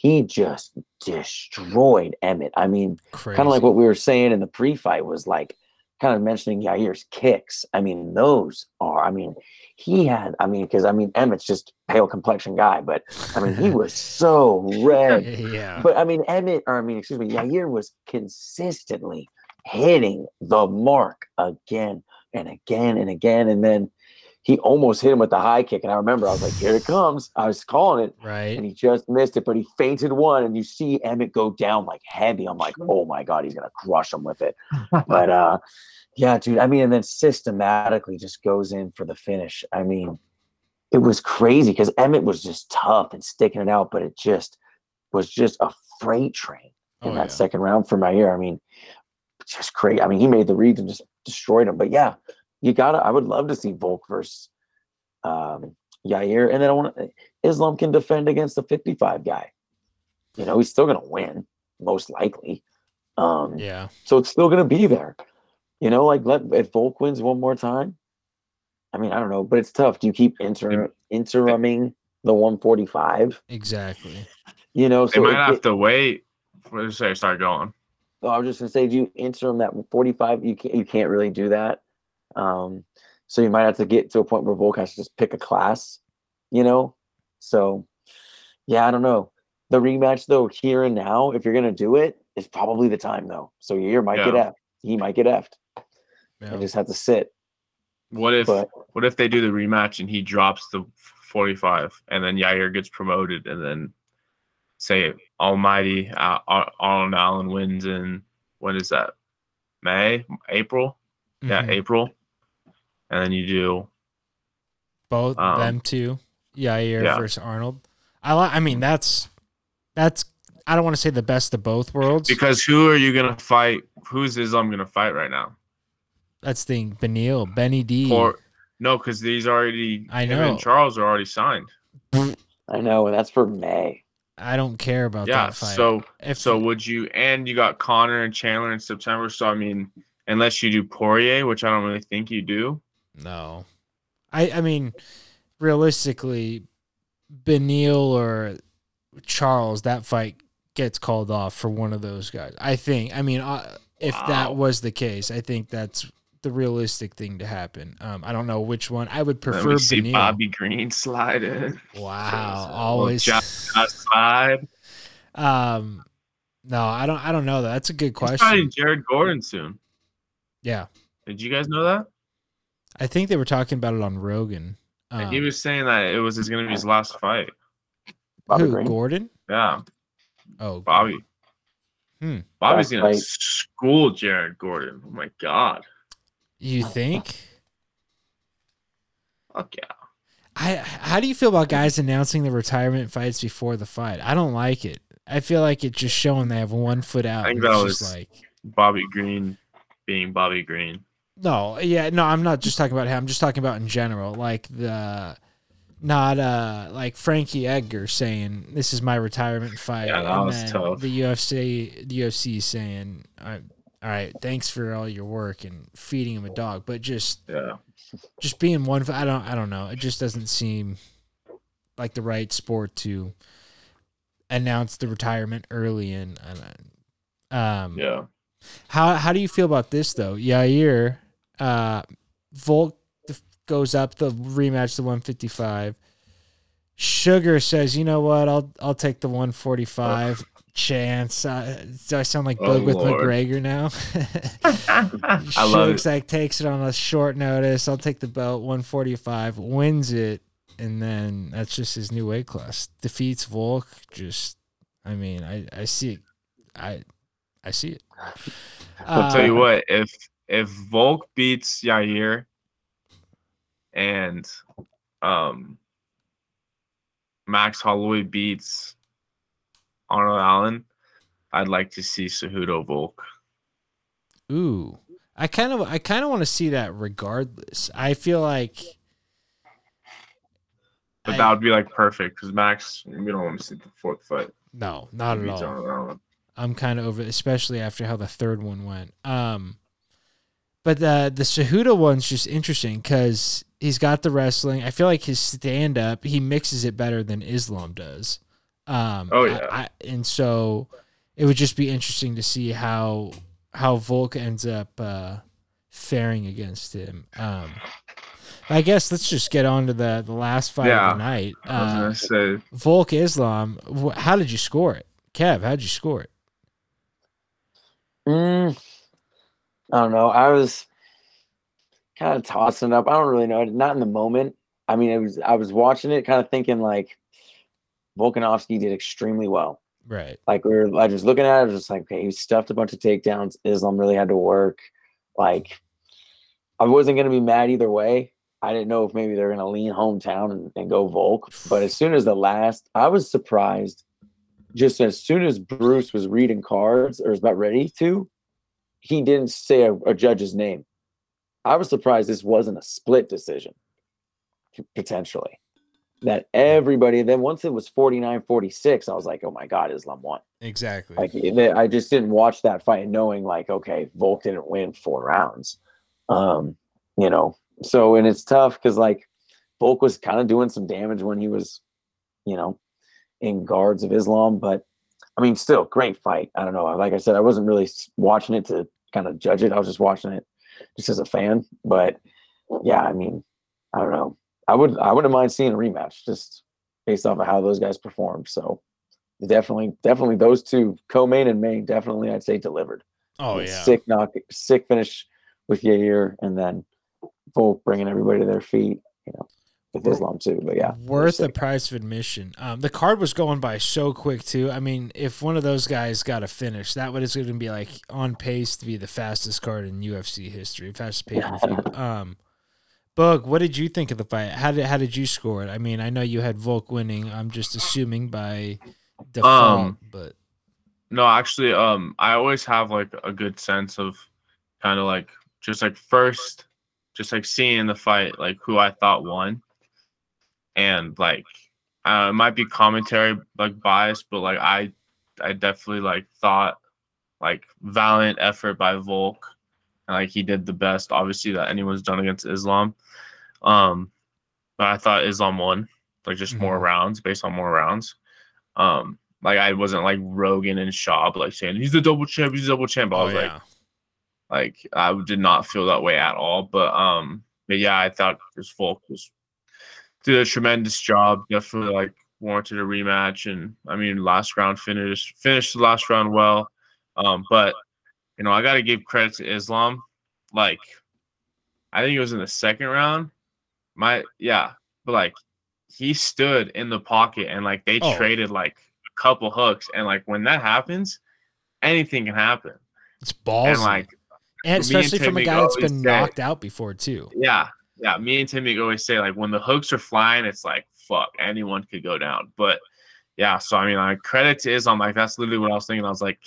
he just destroyed Emmett. I mean, kind of like what we were saying in the pre-fight was like kind of mentioning Yair's kicks. I mean, those are. I mean, he had. I mean, because I mean, Emmett's just pale complexion guy, but I mean, he was so red.
yeah.
But I mean, Emmett, or I mean, excuse me, Yair was consistently hitting the mark again and again and again, and then he almost hit him with the high kick. And I remember I was like, "Here it comes!" I was calling it,
Right.
and he just missed it, but he fainted one, and you see Emmett go down like heavy. I'm like, oh my god, he's gonna crush him with it. But uh, yeah, dude. I mean, and then systematically just goes in for the finish. I mean, it was crazy because Emmett was just tough and sticking it out, but it just was just a freight train in
Oh,
that
yeah.
second round for my ear. I mean, just crazy. I mean, he made the reads and just destroyed him. But yeah, you gotta. I would love to see Volk versus um, Yair, and then I want Islam can defend against the 55 guy. You know, he's still gonna win, most likely. Um,
Yeah.
so it's still gonna be there. You know, like let if Volk wins one more time. I mean, I don't know, but it's tough. Do you keep inter interiming the 145?
Exactly.
You know, so
they
so
might
it-
have
it-
to wait. What did you say? Start going.
Oh, I was just gonna say, do you interim that 45? You can't you can't really do that. Um, so you might have to get to a point where Volk has to just pick a class, you know? So yeah, I don't know. The rematch though, here and now, if you're gonna do it, is probably the time though. So Yair might get
Yeah.
effed. He might get effed.
Yeah.
I just have to sit.
What if
But
what if they do the rematch and he drops the 45 and then Yair gets promoted and then say Almighty uh, Arnold Allen wins in when is that? May, April? Yeah,
Mhm.
April. And then you do
Both
um,
them two. Yair
yeah.
versus Arnold. I li- I mean, that's that's. I don't want to say the best of both worlds.
because who are you gonna fight? Who's Islam gonna fight right now?
that's the thing. Beneil, Benny D.
Or no, because these already
I
him
know.
and Charles are already signed.
I know, and that's for May.
I don't care about
Yeah.
that fight.
So
if
so would you and you got Conor and Chandler in September. So I mean, unless you do Poirier, which I don't really think you do.
No, I I mean, realistically, Beneil or Charles, that fight gets called off for one of those guys. I think. I mean, uh, if that was the case, I think that's the realistic thing to happen. Um, I don't know which one. I would
Let
prefer
me see
Beneil.
Bobby Green slide in.
Wow, always.
slide.
Um, no, I don't. I don't know. that. That's a good
He's
question.
fighting Jared Gordon soon.
Yeah,
Did you guys know that?
I think they were talking about it on Rogan. Um,
he was saying that it was going to be his last fight.
Bobby
who?
Green.
Gordon?
Yeah,
Oh,
Bobby.
Hmm.
Bobby's going to school Jared Gordon. Oh my god.
You think?
Fuck yeah.
I how do you feel about guys announcing the retirement fights before the fight? I don't like it. I feel like it's just showing they have one foot out.
I
think
that was-
like
Bobby Green being Bobby Green.
No, yeah, no. I'm not just talking about him. I'm just talking about in general, like the not uh like Frankie Edgar saying this is my retirement fight,
Yeah, that
and
was tough.
the UFC the UFC saying, "All right, thanks for all your work and feeding him a dog," but just
Yeah.
just being one I don't I don't know. It just doesn't seem like the right sport to announce the retirement early and um
Yeah.
How how do you feel about this though? Yair, uh, Volk goes up the rematch to 155. Sugar says, "You know what? I'll I'll take the 145 chance." Uh, do I sound like
Oh,
Bug with
Lord.
McGregor now?
I love it.
like takes it on a short notice. I'll take the belt. 145 wins it, and then that's just his new weight class. Defeats Volk. Just, I mean, I I see it. I I see it.
I'll tell you
Uh,
what, if if Volk beats Yair and um Max Holloway beats Arnold Allen, I'd like to see Cejudo Volk.
Ooh, I kind of I kind of want to see that. Regardless, I feel like.
But
I-
that would be like perfect because Max, we don't want to see the fourth fight.
no, not at all. I'm kind of over, especially after how the third one went. Um, but the the Cejudo one's just interesting because he's got the wrestling. I feel like his stand up, he mixes it better than Islam does. Um,
Oh, yeah.
I, and so it would just be interesting to see how how Volk ends up uh, faring against him. Um, I guess let's just get on to the the last fight
Yeah.
of the night.
I
Uh, Volk Islam. wh- How did you score it, Kev? How did you score it?
Mm, I don't know. I was kind of tossing up. I don't really know. Not in the moment. I mean, it was. I was watching it, kind of thinking like Volkanovski did extremely well.
Right.
Like we were, I was looking at it, I was just like, okay, he stuffed a bunch of takedowns. Islam really had to work. Like, I wasn't gonna be mad either way. I didn't know if maybe they're gonna lean hometown and, and go Volk. But as soon as the last, I was surprised. Just as soon as Bruce was reading cards or was about ready to, he didn't say a, a judge's name. I was surprised this wasn't a split decision, potentially. That everybody, then once it was 49 46, I was like, oh my God, Islam won.
Exactly.
Like I just didn't watch that fight knowing like, okay, Volk didn't win four rounds. Um, you know, so and it's tough because like Volk was kind of doing some damage when he was, you know, in guards of Islam, but I mean, still great fight. I don't know. Like I said, I wasn't really watching it to kind of judge it. I was just watching it just as a fan. But yeah, I mean, I don't know. I would I wouldn't mind seeing a rematch just based off of how those guys performed. So definitely, definitely those two, co-main and main, definitely I'd say delivered.
oh yeah.
sick knock, sick finish with Yair, and then Volk bringing everybody to their feet. You know, with
Wor-
Islam too. But yeah,
Worth the price of admission. Um, the card was going by so quick too. I mean, if one of those guys got a finish, that would is going to be like on pace to be the fastest card in UFC history, fastest pay per view. Um, Bug, what did you think of the fight? How did how did you score it? I mean, I know you had Volk winning. I'm just assuming by default,
Um,
but
No, actually, um, I always have like a good sense of kind of like just like first, just like seeing the fight, like who I thought won, and like uh, it might be commentary like bias, but like I, I definitely like thought like valiant effort by Volk, and like he did the best, obviously that anyone's done against Islam, um, but I thought Islam won, like just more
Mhm.
rounds based on more rounds, um. Like I wasn't like Rogan and Schaub, like saying he's a double champ, he's a double champ. I
oh
was like,
yeah,
like I did not feel that way at all. But um, but yeah, I thought this Volk was did a tremendous job. Definitely like warranted a rematch, and I mean last round finished finished the last round well. Um, but you know I got to give credit to Islam. Like I think it was in the second round. My yeah, but like he stood in the pocket and like they
Oh.
traded like a couple hooks, and like when that happens, anything can happen.
it's balls.
And like
and
me and
especially from a guy that's been knocked out before too.
Yeah, yeah. Me and Timmy always say like when the hooks are flying, it's like fuck, anyone could go down. But yeah, so I mean, like credit to Islam. Like that's literally what I was thinking. I was like,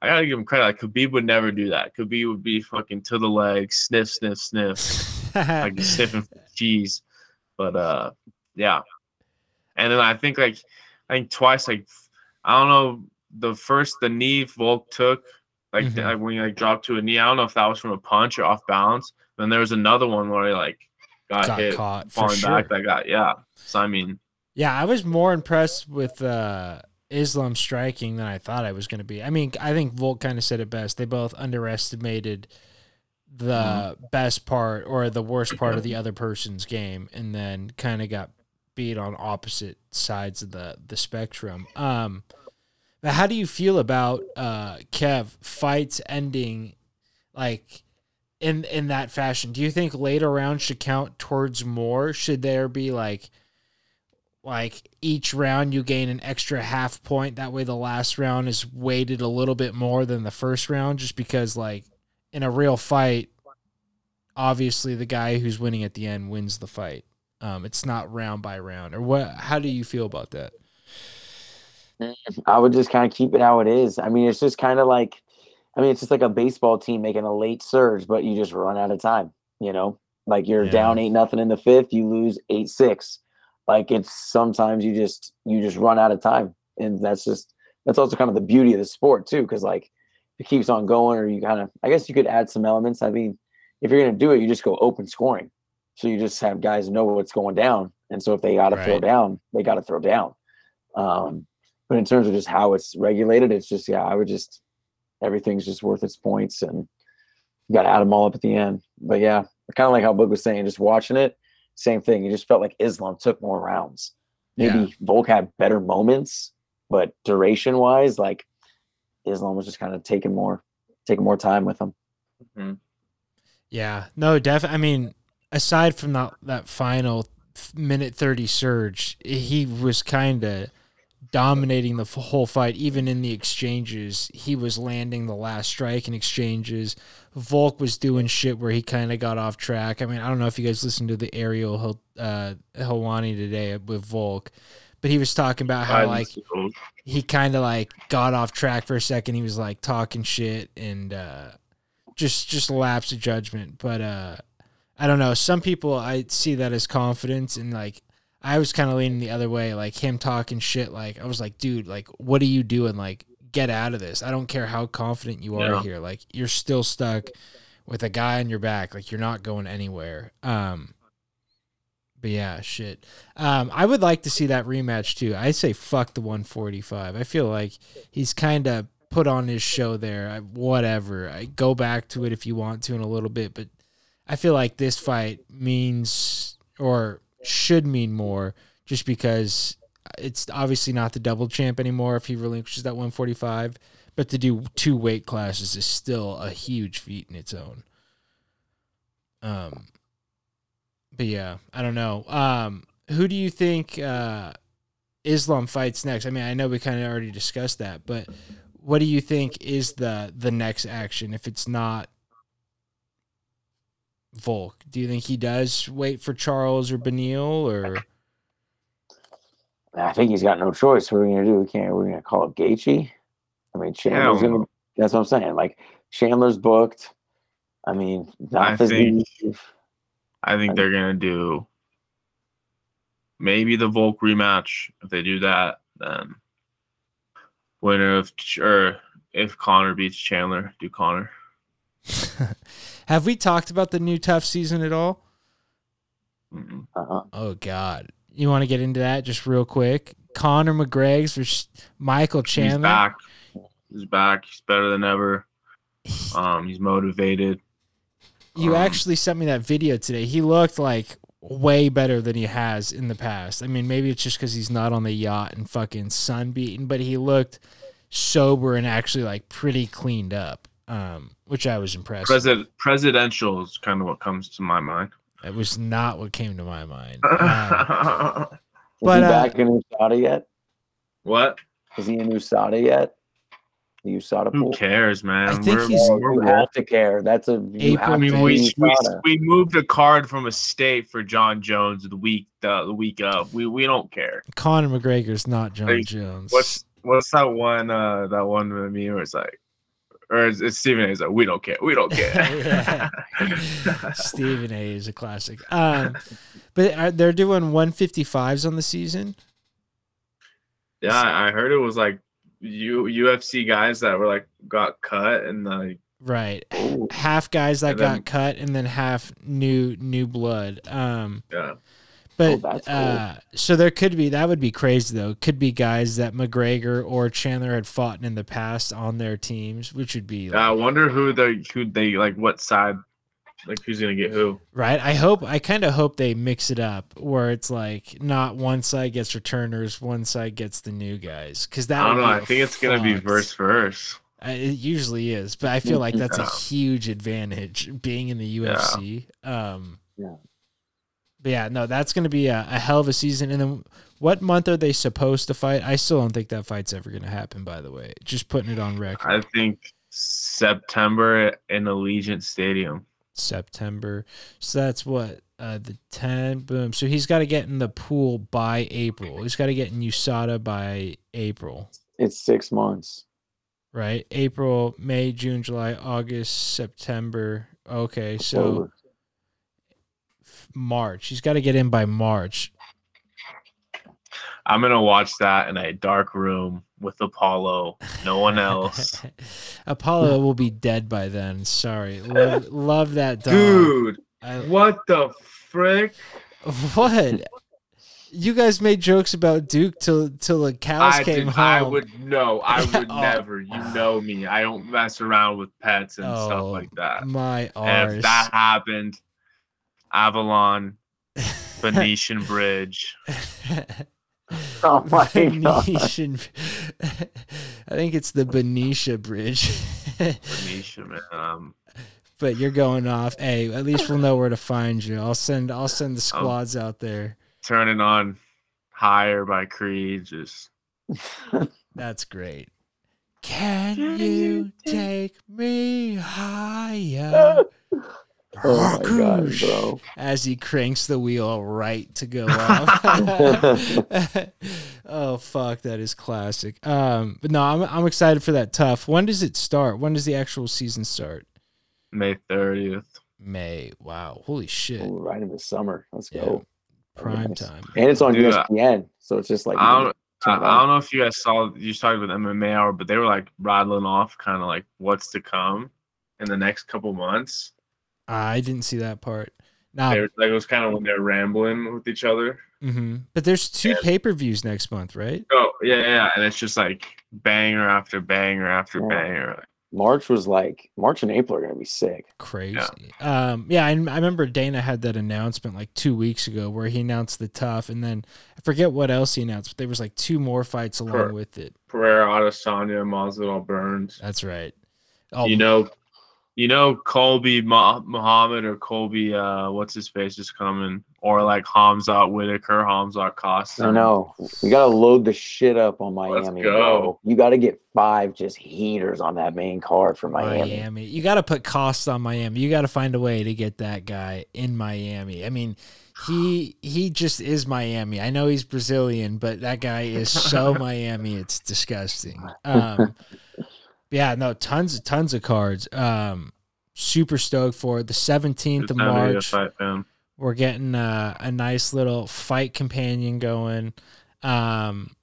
I gotta give him credit. Like Khabib would never do that. Khabib would be fucking to the leg, sniff, sniff, sniff, like sniffing cheese. But uh, yeah. And then I think like I think twice like I don't know the first the knee Volk took like,
Mhm.
like when he like dropped to a knee. I don't know if that was from a punch or off balance. Then there was another one where he like got,
got
hit
caught for
falling
sure.
back. That got yeah. So I mean
Yeah, I was more impressed with uh, Islam striking than I thought I was going to be. I mean, I think Volk kind of said it best. They both underestimated the
Mm-hmm.
best part or the worst part of the other person's game, and then kind of got beat on opposite sides of the the spectrum. Um, but how do you feel about uh, Kev fights ending like in in that fashion? Do you think later rounds should count towards more? Should there be like like each round you gain an extra half point that way the last round is weighted a little bit more than the first round just because like in a real fight obviously the guy who's winning at the end wins the fight um it's not round by round or what how do you feel about that
I would just kind of keep it how it is. I mean, it's just kind of like, I mean, it's just like a baseball team making a late surge, but you just run out of time. You know, like you're
Yeah.
down eight nothing in the fifth, you lose eight six. Like it's sometimes you just you just run out of time, and that's just that's also kind of the beauty of the sport too, because like it keeps on going, or you kind of I guess you could add some elements. I mean, if you're gonna do it, you just go open scoring, so you just have guys know what's going down, and so if they got to throw down, they got to throw down. Um, but in terms of just how it's regulated, it's just yeah, I would just everything's just worth its points, and you got to add them all up at the end. But yeah, kind of like how Boog was saying, just watching it, same thing. You just felt like Islam took more rounds. Maybe Volk had better moments, but duration wise, like Islam was just kind of taking more, taking more time with him. Mm-hmm.
Yeah, no, definitely. I mean, aside from that that final minute thirty surge, he was kind of dominating the f- whole fight. Even in the exchanges, he was landing the last strike in exchanges. Volk was doing shit where he kind of got off track. I mean, I don't know if you guys listened to the Ariel uh, Helwani today with Volk, but he was talking about how like he kind of like got off track for a second. He was like talking shit and uh, just just lapse of judgment. But uh, I don't know. Some people I see that as confidence, and like I was kind of leaning the other way. Like him talking shit. Like I was like, dude, like what are you doing? Like get out of this. I don't care how confident you are
Yeah.
here. Like you're still stuck with a guy on your back. Like you're not going anywhere. Um. But yeah, shit. Um, I would like to see that rematch too. I say fuck the 145. I feel like he's kind of put on his show there. I, whatever. I go back to it if you want to in a little bit, but I feel like this fight means or should mean more just because it's obviously not the double champ anymore if he relinquishes that 145. But to do two weight classes is still a huge feat in its own. Um, but yeah, I don't know. Um, who do you think uh, Islam fights next? I mean, I know we kind of already discussed that, but what do you think is the the next action if it's not Volk? Do you think he does wait for Charles or Beneil or
I think he's got no choice. What are we gonna do? We can't. We're gonna call up Gaethje. I mean, Chandler's
Hell
gonna. That's what I'm saying. Like Chandler's booked. I mean, not
I think- I think they're gonna do maybe the Volk rematch. If they do that, then winner of Ch- or if Conor beats Chandler, do Conor.
have we talked about the new TUF season at all?
Uh-huh.
Oh God, you want to get into that just real quick? Conor McGregor's versus Michael Chandler.
He's
Chandler.
back. He's back. He's better than ever. Um, he's motivated.
You
Um,
actually sent me that video today. He looked like way better than he has in the past. I mean, maybe it's just because he's not on the yacht and fucking sunbeaten, but he looked sober and actually like pretty cleaned up, um, which I was impressed. with.
Presidential is kind of what comes to my mind.
It was not what came to my mind. Um,
Is
But,
he
uh,
back in USADA yet?
what?
Is he in USADA yet? The USADA
Who
pool.
cares, man?
I think
We're-
he's-
we're
you
roll-
have to care. That's a. You
April
have
I mean, we, we we moved a card from a state for Jon Jones the week the, the week of. We we don't care.
Conor McGregor's not Jon
Like,
Jones.
What's what's that one uh that one with me where it's like or it's, it's Stephen A. It's like we don't care. We don't care.
Stephen A is a classic. Um, but are, they're doing 155s on the season.
yeah, I heard it was like U, UFC guys that were like got cut and like
Right.
Ooh.
Half guys that
And then-
got cut and then half new new blood. Um
yeah.
But
that's
uh, so there could be that would be crazy though. Could be guys that McGregor or Chandler had fought in the past on their teams, which would be
I wonder who they who they like what side like who's gonna get who.
right. I hope I kind of hope they mix it up where it's like not one side gets returners, one side gets the new guys. Because that
I don't
would
know.
be
I think it's gonna be verse verse.
Uh, It usually is, but I feel like that's a huge advantage being in the UFC. Um,
Yeah.
But yeah, no, that's going to be a, a hell of a season. And then what month are they supposed to fight? I still don't think that fight's ever going to happen, by the way. Just putting it on record.
I think September in Allegiant Stadium.
September. So that's what? Uh, the 10. Boom. So he's got to get in the pool by April. He's got to get in USADA by April,
It's six months.
right? April, May, June, July, August, September. Okay. So.
October.
March. He's got to get in by March.
I'm gonna watch that in a dark room with Apollo, no one else.
Apollo will be dead by then. Sorry. Love, love that dog.
Dude,
I-
what the frick?
what? You guys made jokes about Duke till till the cows
I,
came home.
I would no, I would
Oh.
never. You know me. I don't mess around with pets and
Oh,
stuff like that.
My
And if that happened, Avalon, Venetian Bridge.
Oh my god.
I think it's the Benicia Bridge.
Venetia, man. Um,
but you're going off. Hey, at least we'll know where to find you. I'll send I'll send the squads out there.
turning on higher by Creed. Just
That's great. Can you take me higher?
Oh my god, bro.
As he cranks the wheel right to go off. oh fuck, that is classic. Um, but no, I'm I'm excited for that TUF. When does it start? When does the actual season start?
May 30th.
May. Wow, holy shit,
Ooh, right in the summer. Let's
Yeah.
go.
prime
nice.
time.
And it's on
Dude, I-
ESPN, so it's just like
I don't, I, I don't know if you guys saw you started with MMA hour, but they were like rattling off kind of like what's to come in the next couple months.
I didn't see that part. Now,
They were, like it was kind of when they're rambling with each other.
hmm but there's two pay per views next month, right?
Oh yeah, yeah, and it's just like banger after banger after
Yeah.
banger.
March was like March and April are gonna be sick.
crazy. Um, yeah, I, I remember Dana had that announcement like two weeks ago where he announced the TUF, and then I forget what else he announced, but there was like two more fights along
Sure.
with it.
Pereira, Adesanya, Masvidal, Burns.
That's right. Oh,
You know, you know Colby Muhammad or Colby, uh, what's his face is coming, or like Hamzat Whittaker, Hamzat Costa.
I know. We gotta load the shit up on Miami.
Let's
Miami,
go.
bro. You gotta get five just heaters on that main card for
Miami.
Miami.
You got to put costs on Miami. You got to find a way to get that guy in Miami. I mean, he he just is Miami. I know he's Brazilian, but that guy is so Miami. It's disgusting. Um, yeah, no, tons of tons of cards. Um, super stoked for it. The seventeenth of
It's gonna be a
March.
fight.
We're getting uh, a nice little fight companion going. Um,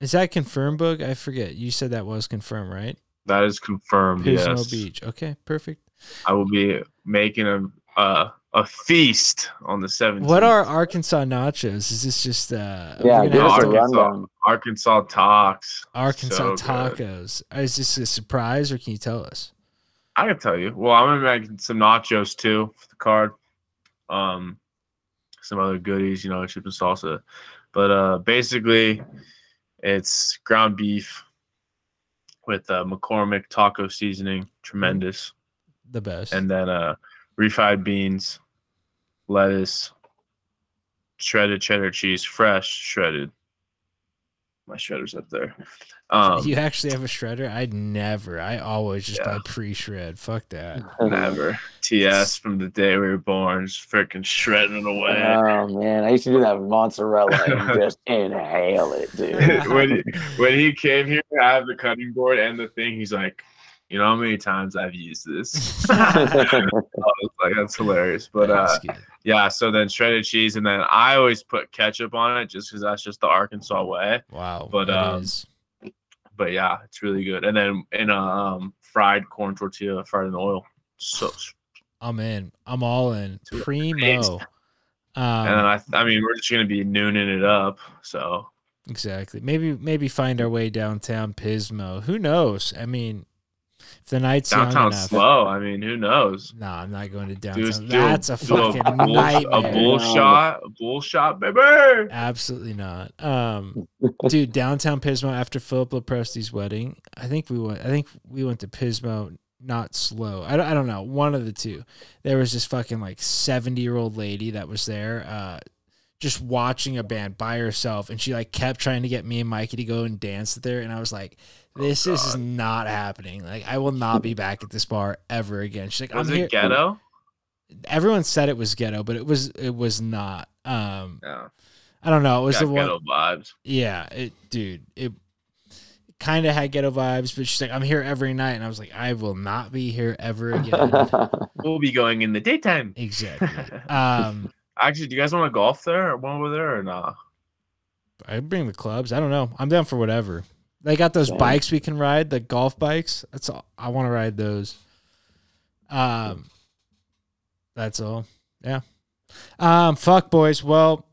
is that confirmed, Boog? I forget. You said that was confirmed, right?
That is confirmed.
Pismo
yes,
Beach. Okay, perfect.
I will be making a uh, a feast on the 17th.
What are Arkansas nachos? Is this just uh
Yeah,
we're
give us a
Arkansas.
rundown.
Arkansas talks?
Arkansas
So good.
tacos? Is this a surprise or can you tell us?
I can tell you. Well, I'm gonna make some nachos too for the card. Um, some other goodies, you know, chip and salsa. But uh, basically, it's ground beef with uh, McCormick taco seasoning, tremendous,
The best.
and then uh, refried beans, lettuce, shredded cheddar cheese, fresh shredded. My shredder's up there. Um,
you actually have a shredder? I'd never. I always just buy pre-shred. Fuck that.
Never. TS from the day we were born, just freaking shredding away.
Oh man, I used to do that with mozzarella and just inhale it, dude.
when, he, when he came here, I have the cutting board and the thing. He's like, you know how many times I've used this? Like, that's hilarious. But uh, yeah, so then shredded cheese, and then I always put ketchup on it just because that's just the Arkansas way.
wow.
but, um,
is-
But yeah, it's really good. And then in a um, fried corn tortilla, fried in oil. So
I'm in. I'm all in. Primo. Um,
and I, I mean, we're just gonna be nooning it up. So
Exactly. Maybe maybe find our way downtown Pismo. Who knows? I mean, if the night's young enough.
slow. I mean, who knows?
No, I'm not going to
Do,
downtown.
do
That's a
do
fucking
bull,
nightmare.
A bull shot, a bull shot, baby.
Absolutely not. Um, dude, downtown Pismo after Philip Lepresti's wedding. I think we went. I think we went to Pismo. Not slow. I don't, I don't know. One of the two. There was this fucking like seventy year old lady that was there, uh, just watching a band by herself, and she like kept trying to get me and Mikey to go and dance with her, and I was like, "This is not happening. Like, I will not be back at this bar ever again." She's like,
Was
"I'm
it
here."
ghetto?
Everyone said it was ghetto, but it was it was not. Um,
Yeah,
I don't know. It was
got
the one.
ghetto vibes.
Yeah, it, dude, it kind of had ghetto vibes, but she's like, I'm here every night, and I was like, I will not be here ever again.
We'll be going in the daytime.
exactly. Um,
Actually, do you guys want to golf there or one over there or not?
I bring the clubs. I don't know. I'm down for whatever. They got those bikes we can ride, the golf bikes. That's all. I want to ride those. Um, that's all. Yeah. Um, fuck boys. Well,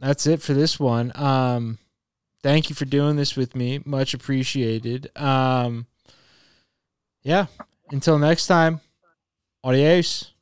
that's it for this one. Um, thank you for doing this with me. Much appreciated. Um, yeah. Until next time. Adios.